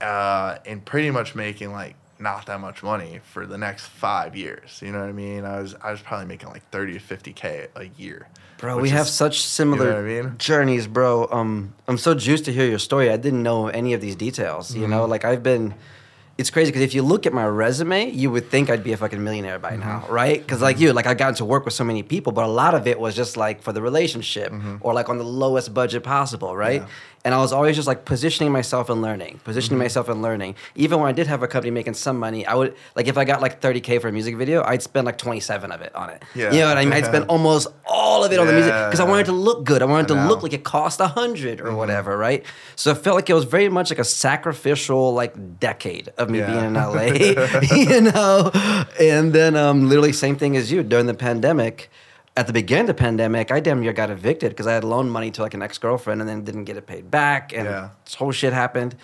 uh, and pretty much making like not that much money for the next five years. You know what I mean? I was I was probably making like 30 to 50k a year. Bro, we have such similar what I mean? journeys, bro. Um, I'm so juiced to hear your story. I didn't know any of these details. You Mm-hmm. know, like I've been. It's crazy because if you look at my resume, you would think I'd be a fucking millionaire by Mm-hmm. now, right? Because like you, like I got to work with so many people, but a lot of it was just like for the relationship or like on the lowest budget possible, right? Mm-hmm. Yeah. And I was always just like positioning myself and learning, positioning Mm-hmm. myself and learning. Even when I did have a company making some money, I would like if I got like 30k for a music video, I'd spend like 27 of it on it. Yeah. You know what I mean? I'd spend almost all of it on the music because I Yeah. wanted to look good. I wanted I to look like it cost a hundred or whatever, right? So it felt like it was very much like a sacrificial like decade of me Yeah. being in LA, you know. And then um, literally same thing as you during the pandemic. At the beginning of the pandemic, I damn near got evicted because I had loaned money to like an ex girlfriend and then didn't get it paid back, and Yeah. this whole shit happened.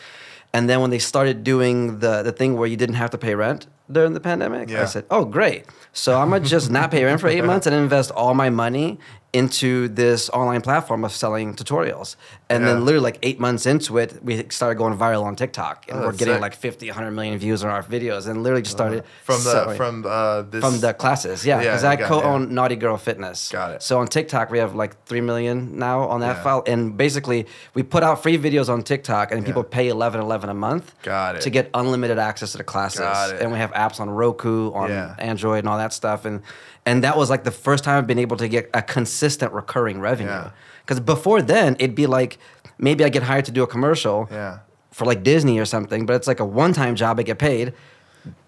And then when they started doing the the thing where you didn't have to pay rent during the pandemic, I said, "Oh, great! So I'm gonna just not pay rent for eight months and invest all my money into this online platform of selling tutorials." And Yeah. then literally like eight months into it, we started going viral on TikTok, and Oh, we're getting sick. like 50, 100 million views on our videos, and literally just started from the selling- from uh this from the classes, yeah, Yeah, because I co-own Naughty Girl Fitness. Got it. So on TikTok, we have like three million now on that Yeah. file, and basically we put out free videos on TikTok, and Yeah. people pay eleven eleven a month. Got it. To get unlimited access to the classes, and we have apps on Roku, on Yeah. Android, and all that stuff, and and that was like the first time I've been able to get a consistent recurring revenue. Yeah. Because before then, it'd be like maybe I get hired to do a commercial yeah for like Disney or something, but it's like a one-time job. I get paid.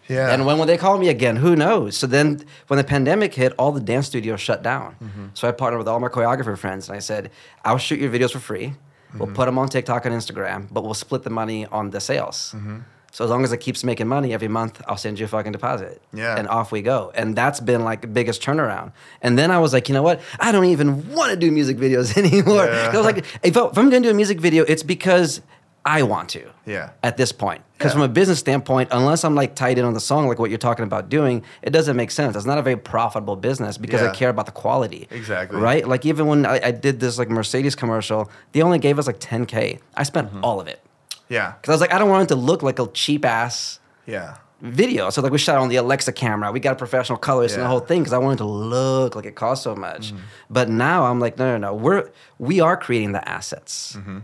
yeah And when will they call me again? Who knows? So then when the pandemic hit, all the dance studios shut down. Mm-hmm. So I partnered with all my choreographer friends and I said, I'll shoot your videos for free. We'll Mm-hmm. put them on TikTok and Instagram, but we'll split the money on the sales. Mm-hmm. So as long as it keeps making money every month, I'll send you a fucking deposit. Yeah. And off we go. And that's been like the biggest turnaround. And then I was like, you know what? I don't even want to do music videos anymore. Yeah. I was like, if, I, if I'm going to do a music video, it's because I want to. Yeah. At this point, because Yeah. from a business standpoint, unless I'm like tied in on the song, like what you're talking about doing, it doesn't make sense. It's not a very profitable business because I care about the quality. Exactly. Right. Like even when I, I did this like Mercedes commercial, they only gave us like 10k. I spent Mm-hmm. all of it Yeah. because I was like, I don't want it to look like a cheap ass Yeah. video. So like we shot on the Alexa camera. We got professional colors and the whole thing because I wanted to look like it cost so much. Mm-hmm. But now I'm like, no, no, no. We're we are creating the assets. Mm-hmm.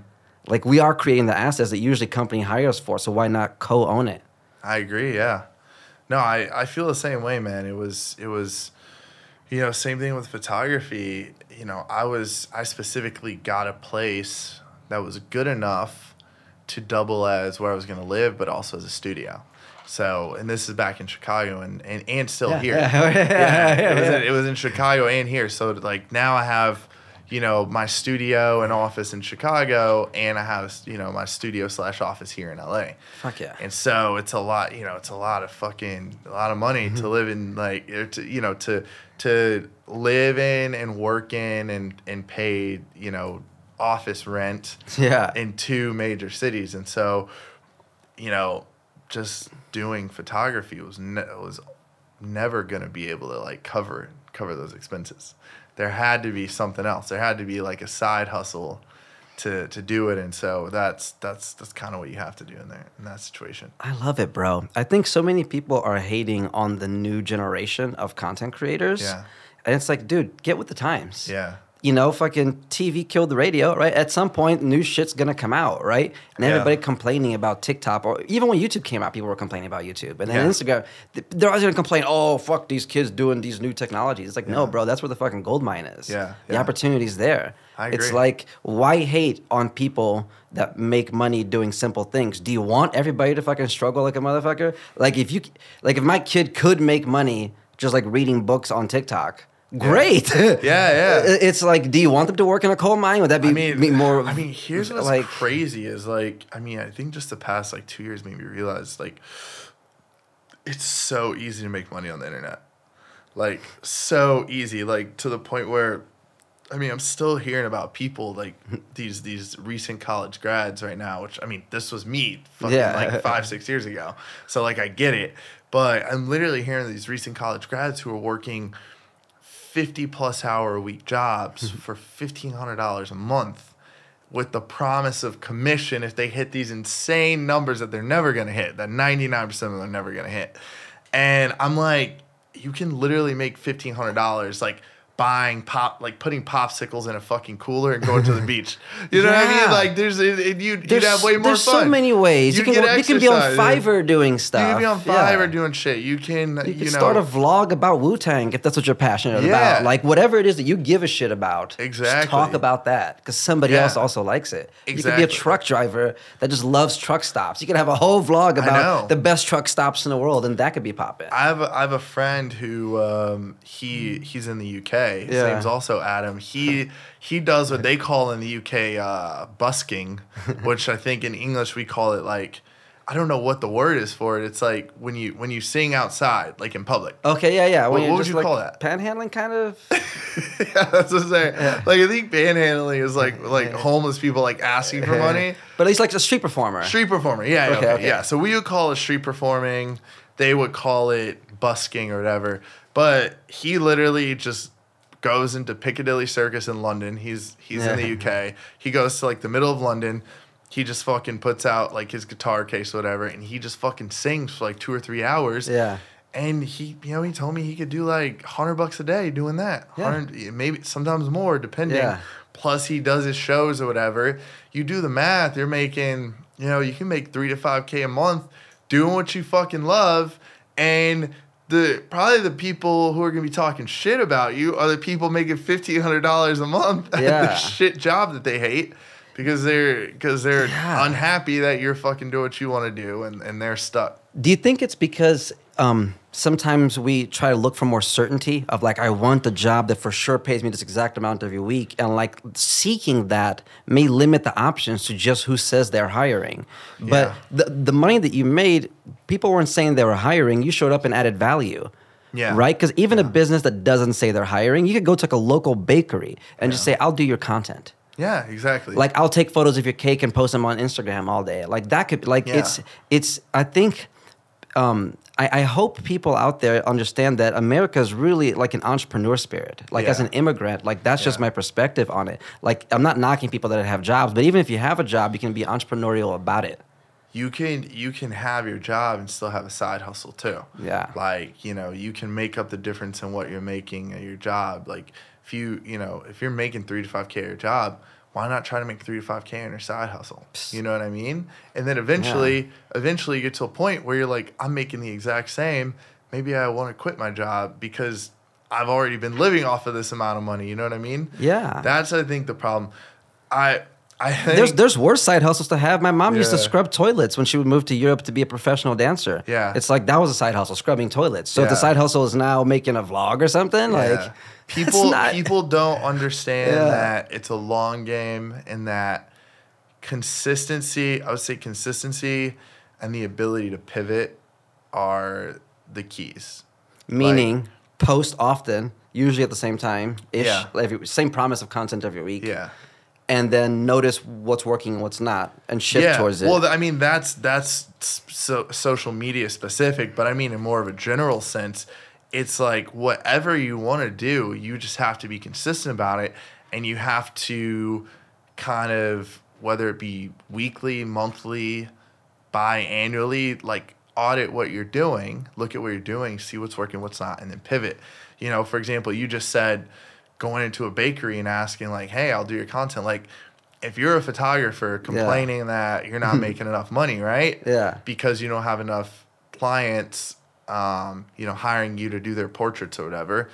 Like we are creating the assets that usually company hires for. So why not co-own it? I agree. Yeah. No, I, I feel the same way, man. It was it was, you know, same thing with photography. You know, I was I specifically got a place that was good enough to double as where I was going to live, but also as a studio. So, and this is back in Chicago and and, and still here. yeah, it, was in, it was in Chicago and here. So like now I have, you know, my studio and office in Chicago, and I have you know my studio slash office here in LA. Fuck yeah. And so it's a lot, you know, it's a lot of fucking a lot of money Mm-hmm. to live in, like, or to, you know, to to live in and work in and and pay, you know, office rent Yeah. in two major cities, and so, you know, just doing photography was ne- was never gonna be able to like cover cover those expenses. There had to be something else. There had to be like a side hustle to to do it, and so that's that's that's kind of what you have to do in there in that situation. I love it, bro. I think so many people are hating on the new generation of content creators. Yeah. And it's like, dude, get with the times. Yeah. You know, fucking TV killed the radio, right? At some point, new shit's gonna come out, right? And Yeah. everybody complaining about TikTok, or even when YouTube came out, people were complaining about YouTube. And then Yeah. Instagram, they're always gonna complain, oh, fuck these kids doing these new technologies. It's like, no, bro, that's where the fucking gold mine is. Yeah, The yeah. opportunity's there. I agree. It's like, why hate on people that make money doing simple things? Do you want everybody to fucking struggle like a motherfucker? Like if you, like if my kid could make money just like reading books on TikTok, great. Yeah, yeah. It's like, do you want them to work in a coal mine? Would that be, I mean, be more? I mean, here's what's like, crazy is like, I mean, I think just the past like two years made me realize like, it's so easy to make money on the internet, like so easy, like to the point where, I mean, I'm still hearing about people like these these recent college grads right now, which I mean, this was me fucking Yeah. like five six years ago, so like I get it, but I'm literally hearing these recent college grads who are working 50 plus hour a week jobs mm-hmm. for $1500 a month with the promise of commission if they hit these insane numbers that they're never going to hit that 99% of them are never going to hit. And i'm like you can literally make $1500 like buying pop like putting popsicles in a fucking cooler and going to the beach you know what i mean like there's it, it, you'd, there's, you'd have way more there's fun so many ways. You, You'd can you can be on. Fiverr doing stuff. you can be on Yeah. Fiverr doing shit you can you, You can know start a vlog about Wu Tang if that's what you're passionate Yeah. about. Like whatever it is that you give a shit about. Exactly. talk about that because somebody Yeah. else also likes it. Exactly. You could be a truck driver that just loves truck stops. You could have a whole vlog about the best truck stops in the world, and that could be popping. I have a, I have a friend who um, he he's in the UK. His Yeah. name's also Adam. He he does what they call in the UK uh, busking, which I think in English we call it like I don't know what the word is for it. It's like when you when you sing outside, like in public. Okay, yeah, yeah. When What- what would you like, call that? Panhandling, kind of. yeah, that's what I'm saying. Like I think panhandling is like like homeless people like asking for money. but he's like a street performer. Street performer. Yeah, yeah, Okay, okay, okay. yeah. So we would call it street performing. They would call it busking or whatever. But he literally just goes into Piccadilly Circus in London. He's he's in the UK. He goes to like the middle of London. He just fucking puts out like his guitar case or whatever, and he just fucking sings for like two or three hours. Yeah. And he, you know, he told me he could do like hundred bucks a day doing that. Yeah. maybe sometimes more, depending Yeah. plus he does his shows or whatever. You do the math, you're making, you know, you can make three to five K a month doing what you fucking love. And the probably the people who are gonna be talking shit about you are the people making fifteen hundred dollars a month at Yeah. the shit job that they hate. Because they're because they're Yeah. unhappy that you're fucking doing what you want to do and, and they're stuck. Do you think it's because um, sometimes we try to look for more certainty of like I want the job that for sure pays me this exact amount every week, and like seeking that may limit the options to just who says they're hiring. But Yeah. the the money that you made, people weren't saying they were hiring. You showed up and added value. Yeah. Right? Because even a business that doesn't say they're hiring, you could go to like a local bakery and just say, I'll do your content. Yeah, exactly. Like I'll take photos of your cake and post them on Instagram all day. Like that could like Yeah. it's it's I think um I, I hope people out there understand that America is really like an entrepreneur spirit. Like as an immigrant, like that's just my perspective on it. Like I'm not knocking people that have jobs, but even if you have a job, you can be entrepreneurial about it. you can you can have your job and still have a side hustle too. Yeah. Like, you know, you can make up the difference in what you're making at your job. Like if you, you know, if you're making 3 to 5k at your job, why not try to make 3 to 5k in your side hustle? You know what I mean? And then eventually eventually you get to a point where you're like I'm making the exact same. Maybe I want to quit my job because I've already been living off of this amount of money, you know what I mean? Yeah. That's I think the problem. I I think There's there's worse side hustles to have. My mom used to scrub toilets when she would move to Europe to be a professional dancer. Yeah. It's like that was a side hustle, scrubbing toilets. So if the side hustle is now making a vlog or something, like Yeah. people not- people don't understand Yeah. that it's a long game and that consistency i would say consistency and the ability to pivot are the keys meaning post often, usually at the same time ish. Yeah. Every, same promise of content every week. yeah And then notice what's working and what's not and shift yeah towards it. well i mean that's that's so social media specific but i mean in more of a general sense it's like whatever you want to do you just have to be consistent about it and you have to kind of whether it be weekly monthly biannually like audit what you're doing look at what you're doing see what's working what's not and then pivot you know for example you just said going into a bakery and asking like hey i'll do your content. Like if you're a photographer complaining that you're not making enough money right? Yeah. because you don't have enough clients um, you know hiring you to do their portraits or whatever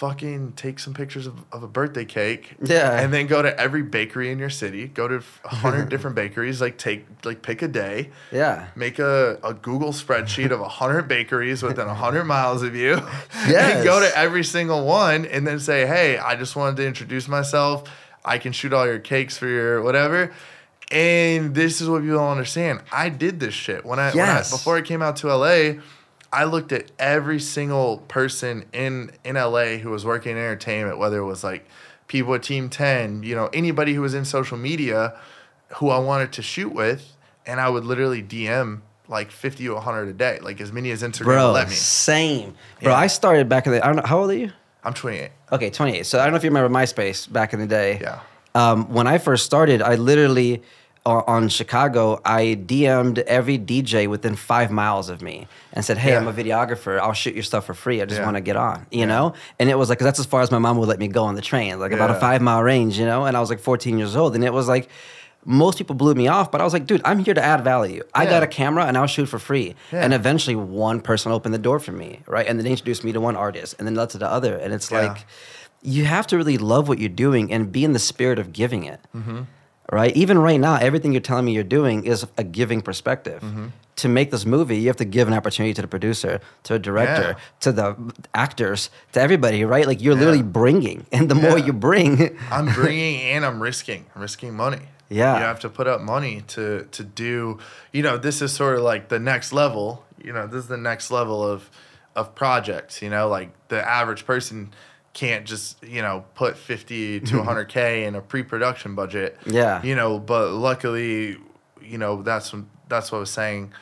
fucking take some pictures of, of a birthday cake Yeah. and then go to every bakery in your city go to a hundred different bakeries like take like pick a day yeah. make a, a Google spreadsheet of 100 bakeries within 100 miles of you. Yeah. And go to every single one and then say, hey, I just wanted to introduce myself. I can shoot all your cakes for your whatever. And this is what people don't understand. I did this shit. When I, when I before I came out to LA, I looked at every single person in in LA who was working in entertainment, whether it was like people at Team 10, you know, anybody who was in social media who I wanted to shoot with, and I would literally DM like 50 to 100 a day, like as many as Instagram Bro, would let me. same. Bro, Yeah. I started back in the I don't know how old are you? I'm 28. Okay, 28. So I don't know if you remember MySpace back in the day. Yeah. Um, when I first started, I literally on Chicago, I DM'd every DJ within five miles of me and said, "Hey, I'm a videographer. I'll shoot your stuff for free. I just Yeah. want to get on." You know, and it was like that's as far as my mom would let me go on the train, like about a five mile range. You know, and I was like 14 years old, and it was like. Most people blew me off, but I was like, dude, I'm here to add value. I got a camera and I'll shoot for free. Yeah. And eventually one person opened the door for me, right? And then they introduced me to one artist and then led to the other. And it's Yeah. like, you have to really love what you're doing and be in the spirit of giving it. Mm-hmm. Right? Even right now, everything you're telling me you're doing is a giving perspective. Mm-hmm. To make this movie, you have to give an opportunity to the producer, to the director, Yeah. to the actors, to everybody, right? Like you're literally bringing. And the more you bring, I'm bringing and I'm risking. I'm risking money. Yeah. You have to put up money to to do, you know, this is sort of like the next level. You know, this is the next level of of projects, you know, like the average person can't just, you know, put 50 to 100k in a pre-production budget. Yeah. You know, but luckily, you know, that's that's what I was saying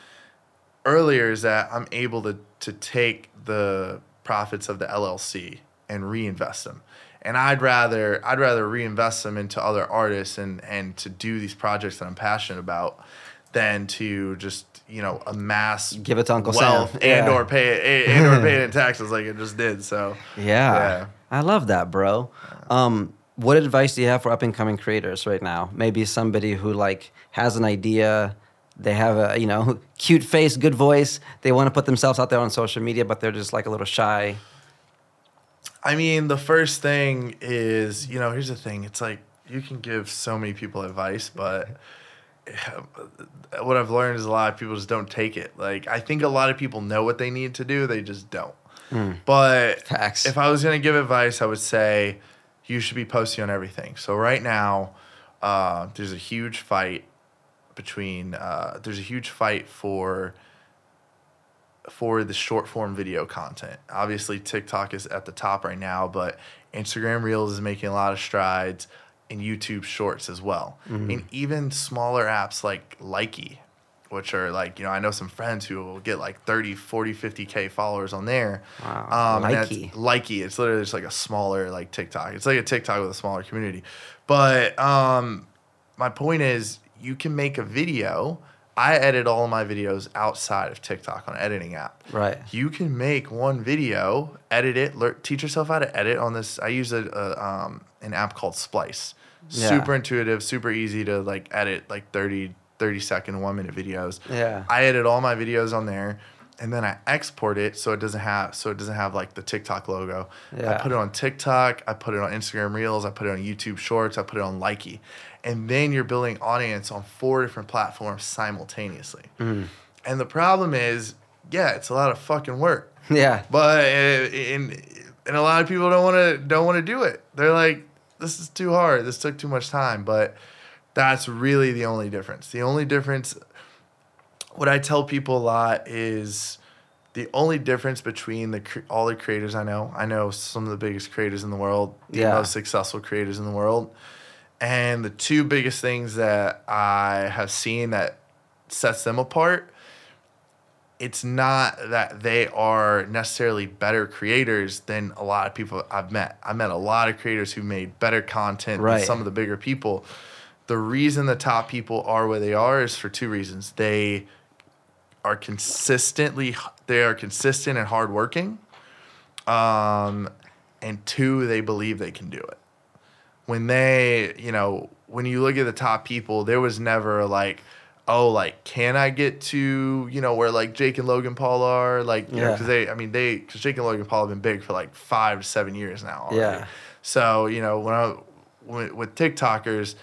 earlier is that I'm able to to take the profits of the LLC and reinvest them. And I'd rather I'd rather reinvest them into other artists and and to do these projects that I'm passionate about than to just you know amass Give it to Uncle Sam. wealth and Yeah. or pay and or pay it in taxes like it just did. So yeah. Yeah. I love that, bro. Um, what advice do you have for up and coming creators right now? Maybe somebody who like has an idea, they have a you know cute face, good voice, they want to put themselves out there on social media, but they're just like a little shy. I mean, the first thing is, you know, here's the thing. It's like you can give so many people advice, but what I've learned is a lot of people just don't take it. Like, I think a lot of people know what they need to do, they just don't. But Facts. if I was going to give advice, I would say you should be posting on everything. So, right now, uh, there's a huge fight between, uh, there's a huge fight for for the short form video content. Obviously, TikTok is at the top right now, but Instagram Reels is making a lot of strides. And YouTube Shorts as well. Mm-hmm. And even smaller apps like Likee, which are like, you know, I know some friends who will get like 30, 40, 50K followers on there. Wow. Um, Likee. Likee. It's literally just like a smaller like TikTok. It's like a TikTok with a smaller community. But um, my point is, you can make a video. I edit all of my videos outside of TikTok on an editing app. Right. You can make one video, edit it, lear, teach yourself how to edit on this. I use a, a um, an app called Splice. Yeah. Super intuitive, super easy to like edit like 30, 30 second, one minute videos. Yeah. I edit all my videos on there and then I export it so it doesn't have so it doesn't have like the TikTok logo. Yeah. I put it on TikTok, I put it on Instagram Reels, I put it on YouTube Shorts, I put it on Likee. And then you're building audience on four different platforms simultaneously. Mm. And the problem is, yeah, it's a lot of fucking work. Yeah. But uh, and and a lot of people don't want to don't want to do it. They're like, this is too hard. This took too much time. But that's really the only difference. The only difference, what I tell people a lot is, the only difference between the all the creators I know. I know some of the biggest creators in the world, the Yeah. most successful creators in the world, and the two biggest things that I have seen that sets them apart it's not that they are necessarily better creators than a lot of people I've met. I met a lot of creators who made better content Right. than some of the bigger people. The reason the top people are where they are is for two reasons. They are consistently they are consistent and hardworking. Um, and two, they believe they can do it when they, you know, when you look at the top people, there was never like, oh, like, can I get to, you know, where like Jake and Logan Paul are, like, you know, because they, I mean, they, because Jake and Logan Paul have been big for like five to seven years now. already. Yeah. So you know, when I, when, with TikTokers,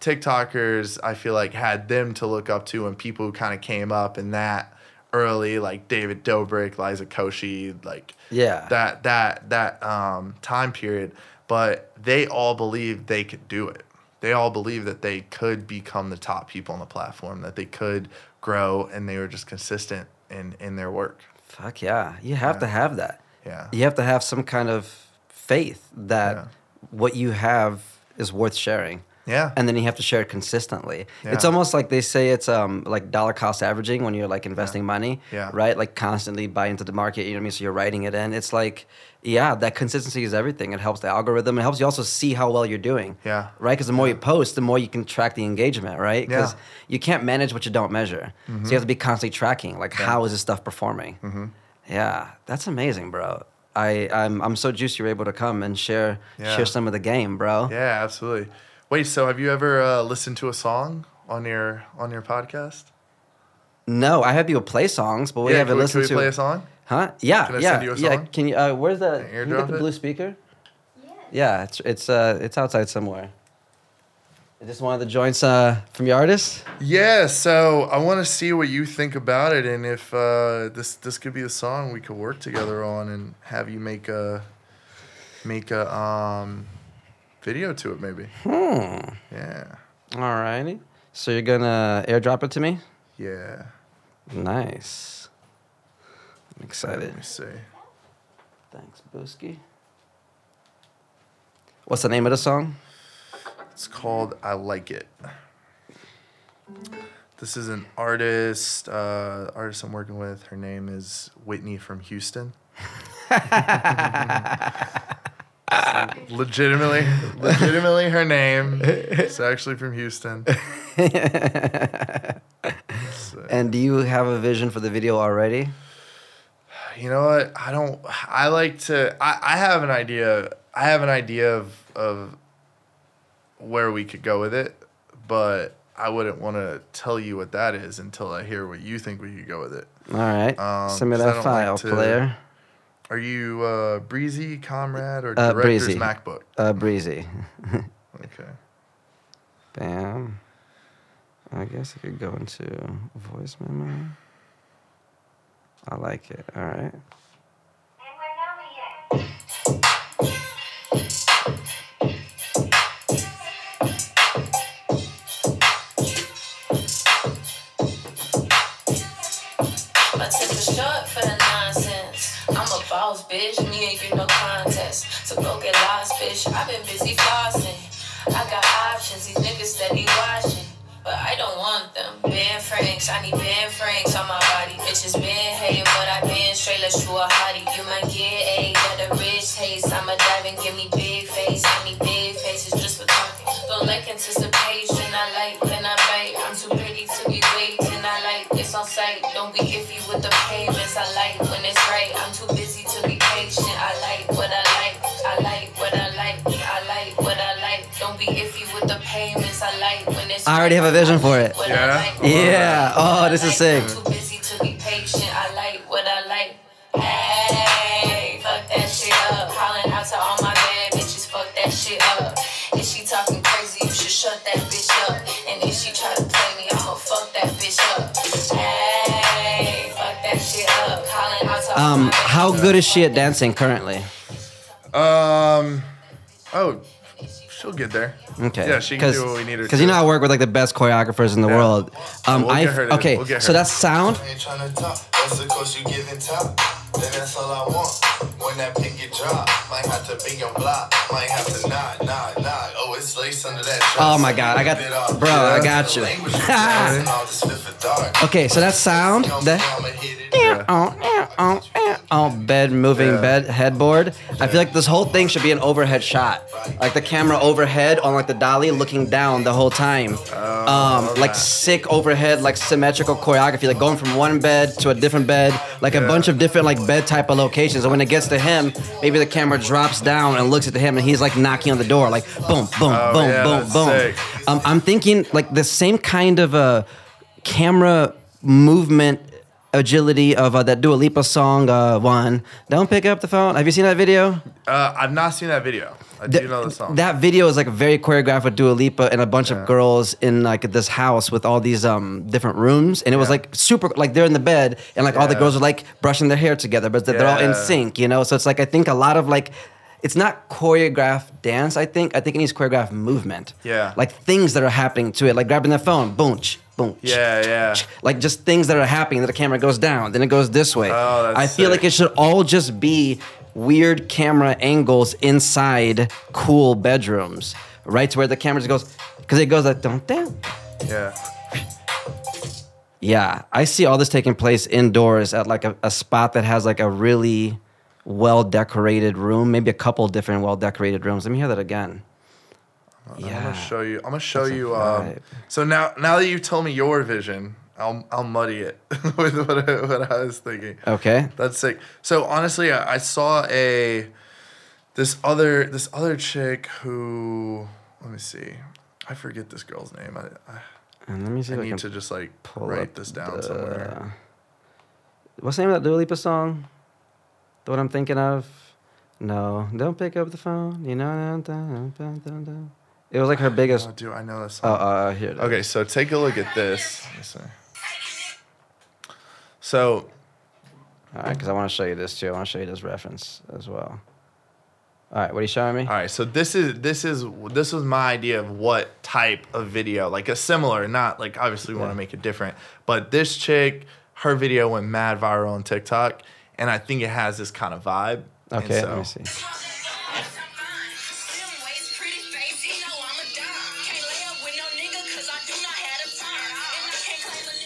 TikTokers, I feel like had them to look up to, and people who kind of came up in that early, like David Dobrik, Liza Koshy, like Yeah. that that that um, time period. But they all believed they could do it. They all believed that they could become the top people on the platform, that they could grow, and they were just consistent in in their work. Fuck yeah. You have to have that. Yeah. You have to have some kind of faith that Yeah. what you have is worth sharing. Yeah. And then you have to share it consistently. It's almost like they say it's um like dollar cost averaging when you're like investing money. Yeah. Right? Like constantly buy into the market, you know what I mean? So you're writing it in. It's like, yeah, that consistency is everything. It helps the algorithm. It helps you also see how well you're doing. Yeah. Right? Because the more you post, the more you can track the engagement, right? Because Yeah. Mm-hmm. you can't manage what you don't measure. So you have to be constantly tracking, like how is this stuff performing? Mm-hmm. Yeah, that's amazing, bro. I I'm I'm so juiced you're able to come and share Yeah. share some of the game, bro. Yeah, absolutely. Wait, so have you ever uh, listened to a song on your on your podcast? No, I have people play songs, but we yeah, haven't can we, can listened we to. play a song? Huh? Yeah, Can I yeah, send you a yeah. Can you? Uh, where's the? Can you get the it? blue speaker? Yeah. Yeah, it's it's uh it's outside somewhere. Is this one of the joints uh from your artist? Yeah, so I want to see what you think about it, and if uh, this this could be a song we could work together on, and have you make a make a um video to it, maybe. Hmm. Yeah, All righty. So you're gonna airdrop it to me? yeah. Nice. I'm excited. Let me see. Thanks, Booski. What's the name of the song? It's called I Like It. This is an artist, uh, artist I'm working with. Her name is Whitney from Houston. legitimately, legitimately her name. It's actually from Houston. So, And do you have a vision for the video already? you know what? I don't. I like to. I, I have an idea. I have an idea of of where we could go with it, but I wouldn't want to tell you what that is until I hear what you think we could go with it. All right. Um, Send me that file, like to- player. Are you uh, Breezy, Comrade, or Uh, Director's Breezy. MacBook? Uh, breezy. Okay. Bam. I guess I could go into voice memo. I like it. All right. I've been busy flossing. I got options, these niggas steady watching. But I don't want them. Ben Franks, I need Ben Franks on my body. Bitches been hating, but I been straight. Let's a hottie. You might get a got a rich taste. I'ma dive and give me big face. I need big faces just for talking. Don't like anticipation. I like when I bite. I'm too pretty to be waiting. I like it's on sight. Don't be iffy with the payments. I like I already have a vision for it. What Yeah? Yeah. Oh, this is sick. Too busy to be patient. I like what I like. Hey, fuck that shit up. Hollering out to all my bad bitches. Fuck that shit up. If she talking crazy, you should shut that bitch up. And if she try to play me, I'ma fuck that bitch up. Hey, fuck that shit up. Hollering out to all Um, my bad how good is she at dancing currently? Um. Oh, she'll get there. Okay. Yeah, she can do what we need her Because to. you know I work with like the best choreographers in the Yeah. world. Um, We'll I get her to- okay. we'll get so her. that sound. ain't tryna talk. That's the course you giving top. Then that's all I want. When that pin get dropped, might have to be on block. Might have to knock, knock, knock. Oh, it's lace under that dress. Oh my God, I got- Rip it bro, I got you. Language is fast and all this fit for dark. Okay, so that sound that. I'ma hit it. Oh, oh, oh, oh, oh, bed moving Yeah. bed headboard. I feel like this whole thing should be an overhead shot, like the camera overhead on like the dolly looking down the whole time. um, like sick overhead, like symmetrical choreography, like going from one bed to a different bed, like a bunch of different like bed type of locations. And when it gets to him, maybe the camera drops down and looks at him, and he's like knocking on the door, like boom, boom, Oh, boom, yeah, boom, boom. Um, I'm thinking like the same kind of a camera movement agility of uh, that Dua Lipa song uh, one. Don't pick up the phone. Have you seen that video? Uh, I've not seen that video. I do know the song. That video is like very choreographed with Dua Lipa and a bunch of girls in like this house with all these um different rooms, and it was like super like they're in the bed and like all the girls are like brushing their hair together, but they're all in Yeah. sync, you know. So it's like I think a lot of like. It's not choreographed dance. I think. I think it needs choreographed movement. Yeah. Like things that are happening to it, like grabbing the phone, boom, ch, boom. ch, yeah, yeah. like just things that are happening that the camera goes down then it goes this way Oh, that's i feel sick. like it should all just be weird camera angles inside cool bedrooms right to where the camera just goes because it goes like don't down Yeah. yeah i see all this taking place indoors at like a, a spot that has like a really well decorated room maybe a couple different well decorated rooms let me hear that again Yeah. I'm gonna show you. I'm gonna show That's you. Um, so now, now that you've told me your vision, I'll I'll muddy it with what I, what I was thinking. okay That's sick. So honestly, I, I saw a this other this other chick who let me see. I forget this girl's name. I I, and let me see I if I need to just like pull write this down the- somewhere. What's the name of that Dua Lipa song? The one I'm thinking of? No, don't pick up the phone. You know, dun, dun, dun, dun, dun. it was like her biggest. Oh, dude, I know this Oh, song. uh, here. it is. Okay, so take a look at this. Let me see. So All right, because I want to show you this too. I want to show you this reference as well. All right, what are you showing me? All right, so this is this is this was my idea of what type of video, like a similar, not like obviously we want to make it different, but this chick, her video went mad viral on TikTok, and I think it has this kind of vibe. Okay, so- let me see.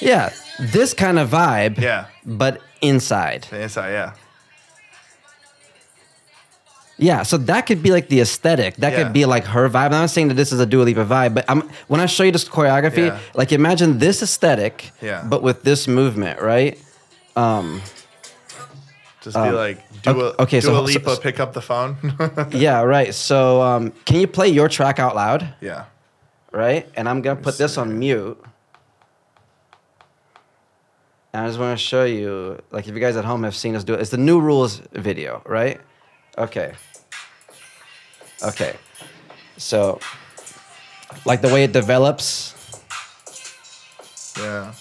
Yeah, this kind of vibe. Yeah, But inside. the inside, yeah, Yeah, so that could be like the aesthetic. That Yeah. could be like her vibe. I'm not saying that this is a Dua Lipa vibe, but I'm, when I show you this choreography, Yeah. like imagine this aesthetic, Yeah. but with this movement, right? Um, Just be like, do okay- Um, Dua so- Lipa, so- pick up the phone. Yeah, right. So um, can you play your track out loud, yeah, right? And I'm gonna put this on mute. And I just want to show you, like, if you guys at home have seen us do it, it's the new rules video, right? Okay. Okay. So, like the way it develops, yeah,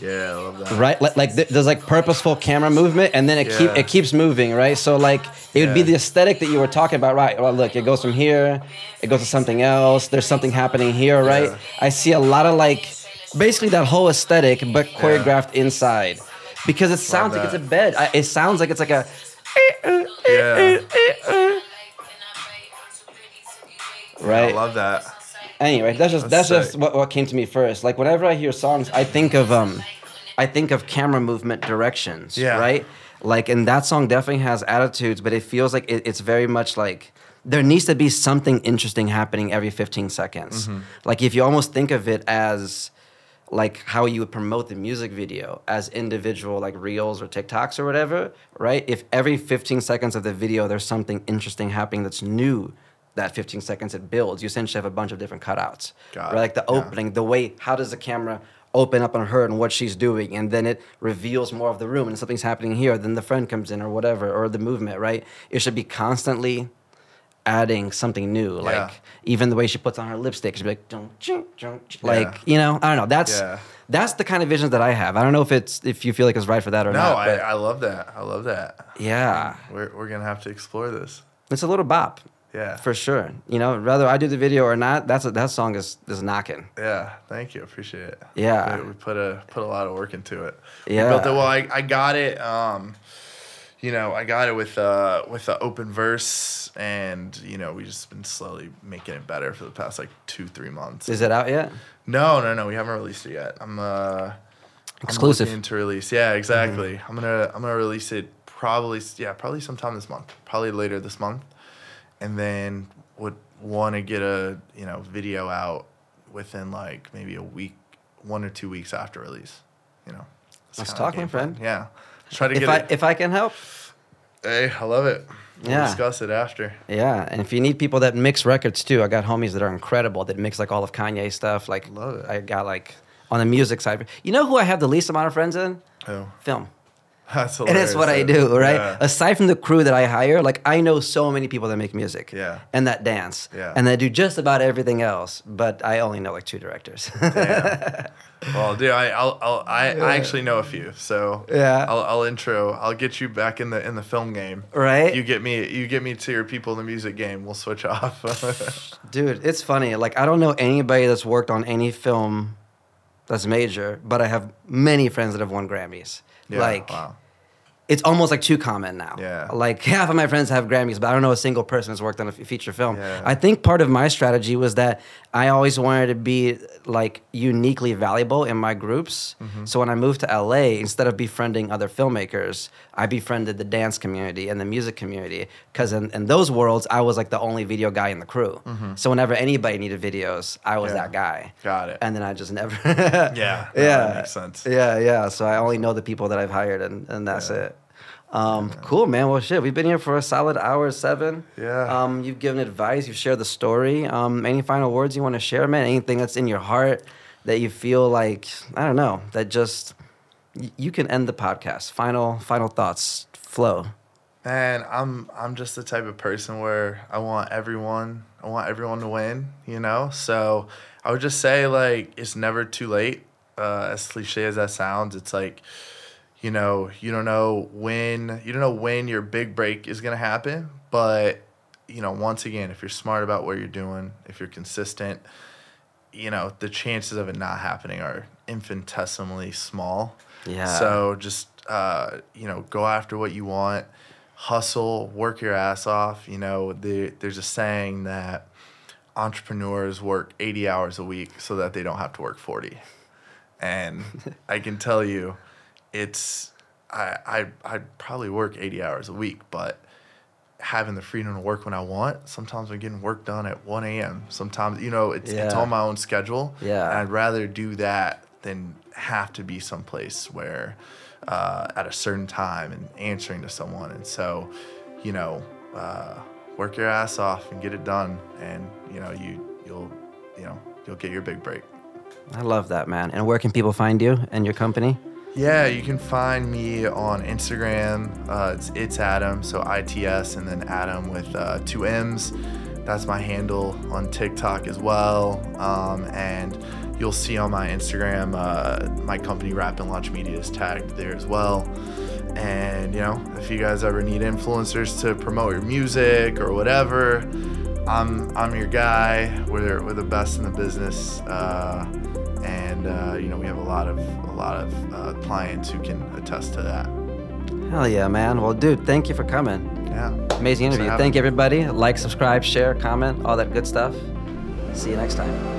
yeah, I love that. right? Like, like th- there's like purposeful camera movement, and then it keep it keeps moving, right? So like it would be the aesthetic that you were talking about, right? Well, look, it goes from here, it goes to something else. There's something happening here, right? Yeah. I see a lot of like basically that whole aesthetic, but choreographed inside, because it sounds like it's a bed. I, it sounds like it's like a Yeah. right? I love that. Anyway, that's just That's that's, just what, what came to me first. Like whenever I hear songs, I think of um, I think of camera movement directions. Yeah. Right. Like, and that song definitely has attitudes, but it feels like it, it's very much like there needs to be something interesting happening every 15 seconds. Mm-hmm. Like if you almost think of it as like how you would promote the music video as individual like reels or TikToks or whatever, right? If every 15 seconds of the video there's something interesting happening that's new, that 15 seconds it builds, you essentially have a bunch of different cutouts. Got right? Like the yeah. opening, the way how does the camera open up on her and what she's doing and then it reveals more of the room and something's happening here, then the friend comes in or whatever, or the movement, right? It should be constantly adding something new. Like Yeah. even the way she puts on her lipstick, she'd be like, "Dun, ching, dun, ching." like Yeah. you know, I don't know. That's Yeah. that's the kind of vision that I have. I don't know if it's if you feel like it's right for that or No, not. I, I love that. I love that. yeah, We're, we're gonna have to explore this. it's a little bop Yeah. for sure. You know, whether I do the video or not, that's a, that song is is knocking. Yeah, thank you. Appreciate it. Yeah. we, we put a put a lot of work into it. We Yeah. built it. Well, I, I got it. Um, you know, I got it with uh with the open verse, and you know, we just been slowly making it better for the past like two three months. Is it out yet? No, no, no. We haven't released it yet. I'm uh Exclusive. I'm to release. Yeah, exactly. I'm gonna I'm gonna release it probably yeah probably sometime this month. Probably later this month, and then would want to get a you know video out within like maybe a week, one or two weeks after release. You know. Let's talk, my friend. plan. Yeah. Try to If get If I it. if I can help, hey, I love it. We'll Yeah. discuss it after. yeah. And if you need people that mix records too, I got homies that are incredible that mix like all of Kanye stuff. Like Love it. I got like on the music side. You know who I have the least amount of friends in? Oh, Film. That's And it's what I do, right? Yeah. Aside from the crew that I hire, like I know so many people that make music, Yeah. and that dance, Yeah. and that do just about everything else. But I only know like two directors. Well, dude, I I'll, I'll, I I actually know a few, so Yeah. I'll, I'll intro. I'll get you back in the in the film game. Right? You get me. You get me to your people in the music game. We'll switch off. Dude, it's funny. Like I don't know anybody that's worked on any film that's major, but I have many friends that have won Grammys. Yeah. like wow. It's almost like too common now. Yeah. Like half of my friends have Grammys, but I don't know a single person that's worked on a feature film. Yeah. I think part of my strategy was that I always wanted to be like uniquely valuable in my groups. Mm-hmm. So when I moved to LA, instead of befriending other filmmakers, I befriended the dance community and the music community. Because in, in those worlds, I was like the only video guy in the crew. So whenever anybody needed videos, I was Mm-hmm. Yeah. that guy. Got it. And then I just never. Yeah, yeah. that makes sense. Yeah, yeah. So I only know the people that I've hired, and, and that's Yeah. it. Um, Cool, man. Well, shit, we've been here for a solid hour seven. Yeah. Um, you've given advice. You've shared the story. Um, any final words you want to share, man? Anything that's in your heart that you feel like I don't know that just y- you can end the podcast. Final final thoughts. Flow. Man, I'm I'm just the type of person where I want everyone I want everyone to win, you know? So I would just say like it's never too late. Uh, as cliche as that sounds, it's like, you know, you don't know when you don't know when your big break is gonna happen, but you know, once again, if you're smart about what you're doing, if you're consistent, you know, the chances of it not happening are infinitesimally small. Yeah. So just uh, you know, go after what you want, hustle, work your ass off. You know, the, there's a saying that entrepreneurs work 80 hours a week so that they don't have to work 40. And I can tell you, it's I I I'd probably work 80 hours a week, but having the freedom to work when I want. Sometimes I'm getting work done at 1 a.m. Sometimes, you know, it's, it's on my own schedule. Yeah. I'd rather do that than have to be someplace where uh, at a certain time and answering to someone. And so, you know, uh, work your ass off and get it done. And, you know, you, you'll, you know, you'll get your big break. I love that, man. And where can people find you and your company? Yeah, you can find me on Instagram. Uh, it's it's Adam, so I T S, and then Adam with uh, two M's. That's my handle on TikTok as well. Um, and you'll see on my Instagram, uh, my company Rap and Launch Media is tagged there as well. And you know, if you guys ever need influencers to promote your music or whatever, I'm I'm your guy. We're we're the best in the business. Uh, and uh, you know we have a lot of a lot of uh, clients who can attest to that. Hell yeah, man. Well, dude, thank you for coming. Yeah. Amazing interview. Thank me. everybody. Like, subscribe, share, comment, all that good stuff. See you next time.